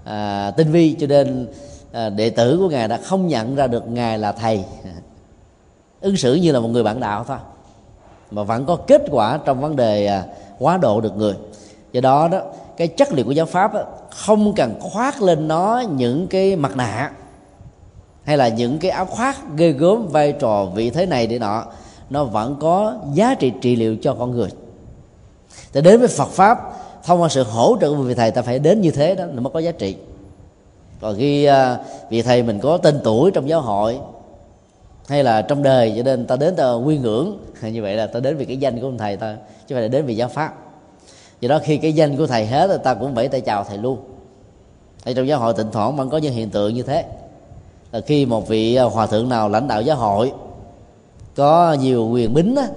à, tinh vi cho nên à, đệ tử của ngài đã không nhận ra được ngài là thầy. [LAUGHS] Ứng xử như là một người bạn đạo thôi mà vẫn có kết quả trong vấn đề à, quá độ được người do đó đó cái chất liệu của giáo pháp đó, không cần khoác lên nó những cái mặt nạ hay là những cái áo khoác ghê gớm vai trò vị thế này để nọ. Nó vẫn có giá trị trị liệu cho con người. Thì đến với Phật pháp thông qua sự hỗ trợ của vị thầy ta phải đến như thế đó nó mới có giá trị. Còn khi à, vị thầy mình có tên tuổi trong giáo hội hay là trong đời cho nên ta đến ta quy ngưỡng [LAUGHS] như vậy là ta đến vì cái danh của ông thầy ta chứ không phải là đến vì giáo pháp do đó khi cái danh của thầy hết thì ta cũng vẫy tay chào thầy luôn. Ở trong giáo hội tịnh thoảng vẫn có những hiện tượng như thế. Là khi một vị à, hòa thượng nào lãnh đạo giáo hội có nhiều quyền bính á,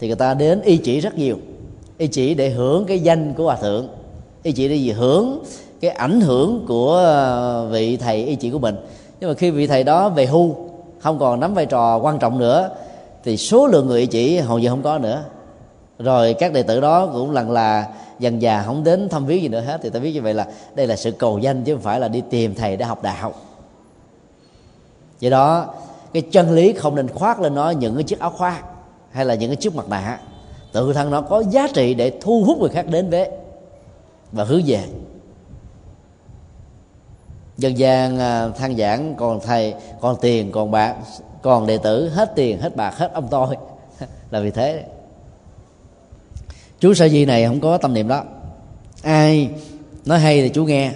thì người ta đến y chỉ rất nhiều. Y chỉ để hưởng cái danh của hòa thượng. Y chỉ để gì? Hưởng cái ảnh hưởng của à, vị thầy y chỉ của mình. Nhưng mà khi vị thầy đó về hưu không còn nắm vai trò quan trọng nữa thì số lượng người y chỉ hầu như không có nữa rồi các đệ tử đó cũng lần là dần già không đến thăm viếng gì nữa hết. Thì ta biết như vậy là đây là sự cầu danh chứ không phải là đi tìm thầy để học đạo. Do đó, cái chân lý không nên khoác lên nó những cái chiếc áo khoác hay là những cái chiếc mặt nạ. Tự thân nó có giá trị để thu hút người khác đến với và hướng về. Dân gian à, than giảng, còn thầy, còn tiền, còn bạc, còn đệ tử, hết tiền, hết bạc, hết ông tôi [LAUGHS] là vì thế chú sa di này không có tâm niệm đó. Ai nói hay thì chú nghe.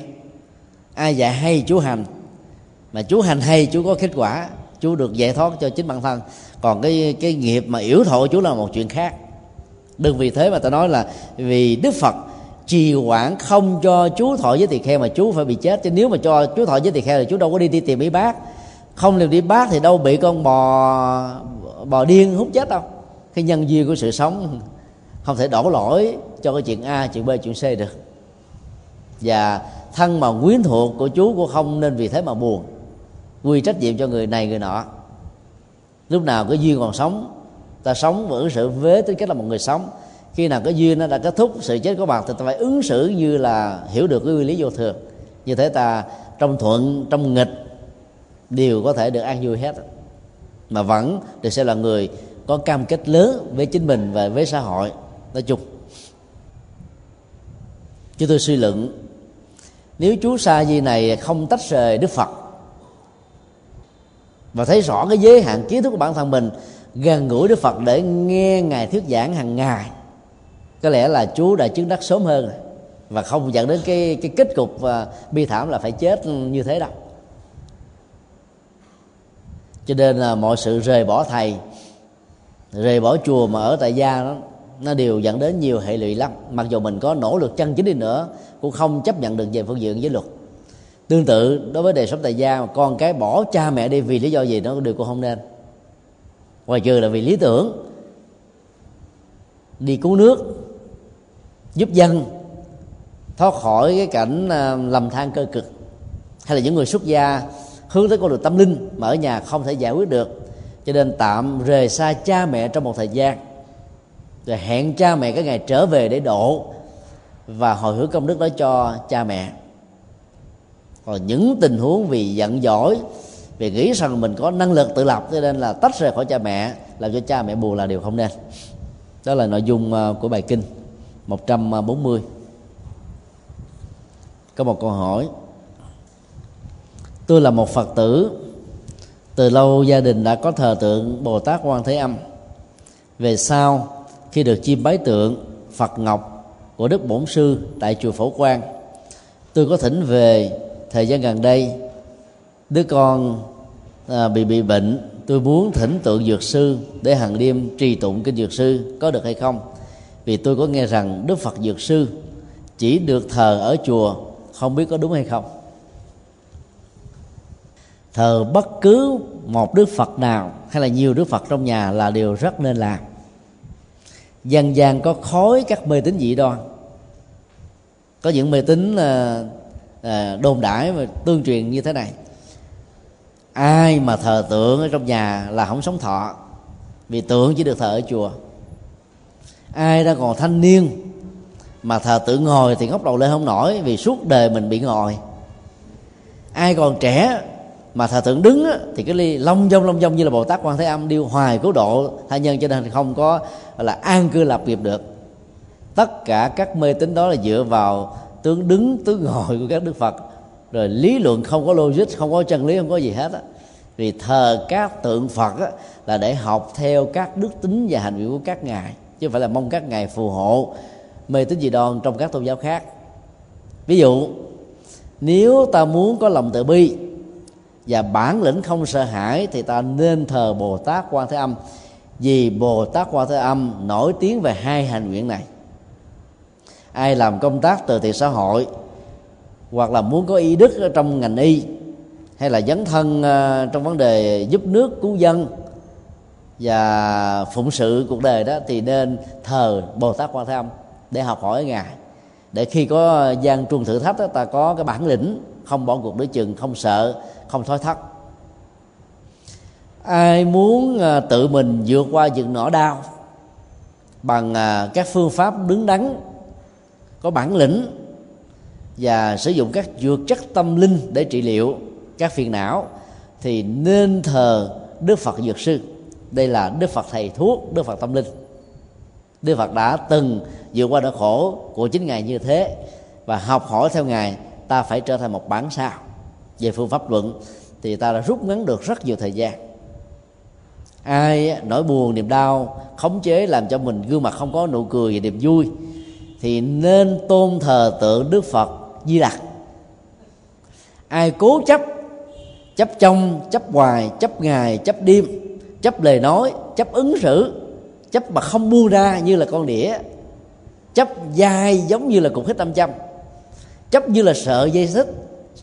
Ai dạy hay chú hành. Mà chú hành hay chú có kết quả. Chú được giải thoát cho chính bản thân. Còn cái cái nghiệp mà yếu thọ chú là một chuyện khác. Đừng vì thế mà ta nói là vì đức phật trì quản không cho chú thọ với tỳ kheo mà chú phải bị chết. Chứ nếu mà cho chú thọ với tỳ kheo thì chú đâu có đi, đi tìm y bác. Không liều đi bác thì đâu bị con bò bò điên hút chết đâu. Cái nhân duyên của sự sống không thể đổ lỗi cho cái chuyện a, chuyện b, chuyện c được. Và thân mà quyến thuộc của chú cũng không nên vì thế mà buồn. Quy trách nhiệm cho người này, người nọ. Lúc nào cái duyên còn sống, ta sống và ứng xử với tính cách là một người sống. Khi nào cái duyên nó đã kết thúc sự chết có mặt thì ta phải ứng xử như là hiểu được cái nguyên lý vô thường. Như thế ta, trong thuận, trong nghịch, đều có thể được an vui hết. Mà vẫn được xem là người có cam kết lớn với chính mình và với xã hội nói chung chứ tôi suy luận, nếu chú sa di này không tách rời đức phật và thấy rõ cái giới hạn kiến thức của bản thân mình, gần gũi đức phật để nghe ngài thuyết giảng hàng ngày, có lẽ là chú đã chứng đắc sớm hơn và không dẫn đến cái cái kết cục và bi thảm là phải chết như thế đâu. Cho nên là mọi sự rời bỏ thầy, rời bỏ chùa mà ở tại gia đó nó đều dẫn đến nhiều hệ lụy lắm. Mặc dù mình có nỗ lực chân chính đi nữa, cũng không chấp nhận được về phương diện giới luật. Tương tự, đối với đời sống tại gia, con cái bỏ cha mẹ đi vì lý do gì nó đều cũng không nên. Ngoài trừ là vì lý tưởng. Đi cứu nước, giúp dân, thoát khỏi cái cảnh à, lầm than cơ cực. Hay là những người xuất gia hướng tới con đường tâm linh mà ở nhà không thể giải quyết được, cho nên tạm rời xa cha mẹ trong một thời gian rồi hẹn cha mẹ cái ngày trở về để độ. Và hồi hướng công đức đó cho cha mẹ, còn những tình huống vì giận dỗi, vì nghĩ rằng mình có năng lực tự lập, cho nên là tách rời khỏi cha mẹ, làm cho cha mẹ buồn là điều không nên. Đó là nội dung ờ, của bài kinh 140 ờ, có một câu hỏi, tôi là một phật tử, từ lâu gia đình đã có thờ tượng bồ tát quan thế âm. Về sau khi được chiêm bái tượng phật ngọc của đức bổn sư tại chùa phổ quang tôi có thỉnh về thời gian gần đây. Đứa con à, bị bị bệnh tôi muốn thỉnh tượng dược sư để hàng đêm trì tụng kinh dược sư có được hay không? Vì tôi có nghe rằng đức phật dược sư chỉ được thờ ở chùa không biết có đúng hay không? Thờ bất cứ một đức phật nào hay là nhiều đức phật trong nhà là điều rất nên làm dân gian có khối các mê tín dị đoan. Có những mê tín là à, đồn đãi và tương truyền như thế này. Ai mà thờ tượng ở trong nhà là không sống thọ vì tượng chỉ được thờ ở chùa. Ai đang còn thanh niên mà thờ tượng ngồi thì ngóc đầu lên không nổi vì suốt đời mình bị ngồi. Ai còn trẻ mà thờ tượng đứng thì cái ly long dông long dông như là bồ tát quan thế âm điêu hoài cứu độ tha nhân cho nên không có là an cư lập nghiệp được. Tất cả các mê tín đó là dựa vào tướng đứng tướng ngồi của các đức phật. Rồi lý luận không có logic không có chân lý không có gì hết á. Vì thờ các tượng phật á, là để học theo các đức tính và hành vi của các ngài chứ không phải là mong các ngài phù hộ mê tín dị đoan trong các tôn giáo khác. Ví dụ nếu ta muốn có lòng từ bi và bản lĩnh không sợ hãi thì ta nên thờ bồ tát quan thế âm vì bồ tát quan thế âm nổi tiếng về hai hành nguyện này. Ai làm công tác từ thiện xã hội hoặc là muốn có y đức ở trong ngành y hay là dấn thân ờ, trong vấn đề giúp nước cứu dân và phụng sự cuộc đời đó thì nên thờ bồ tát quan thế âm để học hỏi ngài. Để khi có gian truân thử thách đó, ta có cái bản lĩnh không bỏ cuộc đối chừng không sợ không thói thất ai muốn à, tự mình vượt qua những nỗi đau bằng à, các phương pháp đứng đắn, có bản lĩnh và sử dụng các dược chất tâm linh để trị liệu các phiền não, thì nên thờ đức phật dược sư. Đây là đức phật thầy thuốc, đức phật tâm linh. Đức phật đã từng vượt qua nỗi khổ của chính ngài như thế và học hỏi theo ngài, ta phải trở thành một bản sao. Về phương pháp luận thì ta đã rút ngắn được rất nhiều thời gian ai nỗi buồn, niềm đau, khống chế làm cho mình gương mặt không có nụ cười và niềm vui, thì nên tôn thờ tượng đức phật di lặc ai cố chấp chấp trong, chấp hoài chấp ngày, chấp đêm, chấp lời nói, chấp ứng xử, chấp mà không buông ra như là con đĩa, chấp dai giống như là cục hít tâm châm chấp như là sợ dây xích,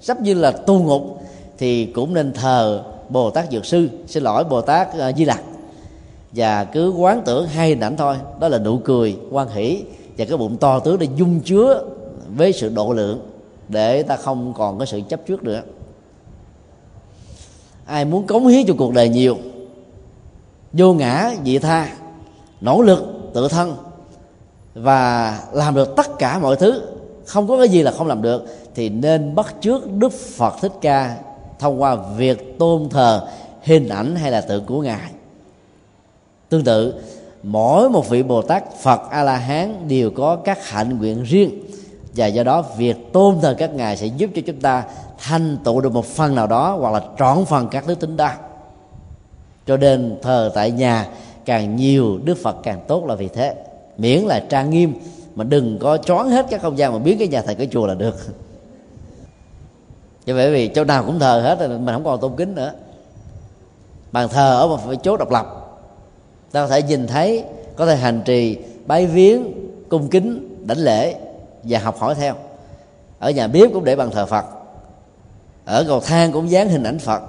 chấp như là tu ngục, thì cũng nên thờ bồ tát dược sư. Xin lỗi bồ tát uh, ờ, di lặc. Và cứ quán tưởng hai hình ảnh thôi. Đó là nụ cười quan hỷ và cái bụng to tướng để dung chứa với sự độ lượng để ta không còn có sự chấp trước nữa. Ai muốn cống hiến cho cuộc đời nhiều vô ngã vị tha nỗ lực tự thân và làm được tất cả mọi thứ không có cái gì là không làm được thì nên bắt chước đức phật thích ca thông qua việc tôn thờ, hình ảnh hay là tượng của ngài. Tương tự, mỗi một vị bồ tát, phật a la hán đều có các hạnh nguyện riêng. Và do đó, việc tôn thờ các ngài sẽ giúp cho chúng ta thành tựu được một phần nào đó hoặc là trọn phần các đức tính đó. Cho nên, thờ tại nhà càng nhiều, đức phật càng tốt là vì thế. Miễn là trang nghiêm, mà đừng có choáng hết các không gian mà biến cái nhà thành cái chùa là được chứ vậy vì chỗ nào cũng thờ hết rồi, mình không còn tôn kính nữa. Bàn thờ ở một chỗ độc lập. Ta có thể nhìn thấy, có thể hành trì, bái viếng, cung kính, đảnh lễ và học hỏi theo. Ở nhà bếp cũng để bàn thờ phật. Ở cầu thang cũng dán hình ảnh phật.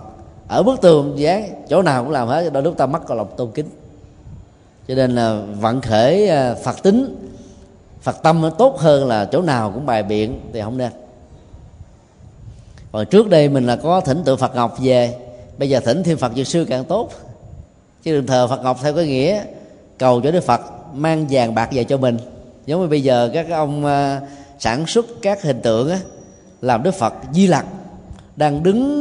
Ở bức tường dán, chỗ nào cũng làm hết, đôi lúc ta mất còn lòng tôn kính. Cho nên là vận khởi à, phật tính, phật tâm tốt hơn là chỗ nào cũng bài biện thì không nên còn trước đây mình là có thỉnh tượng phật ngọc về bây giờ thỉnh thêm phật dược sư càng tốt. Chứ đừng thờ phật ngọc theo cái nghĩa cầu cho đức phật mang vàng bạc về cho mình. Giống như bây giờ các ông à, sản xuất các hình tượng á, làm đức phật di lặc đang đứng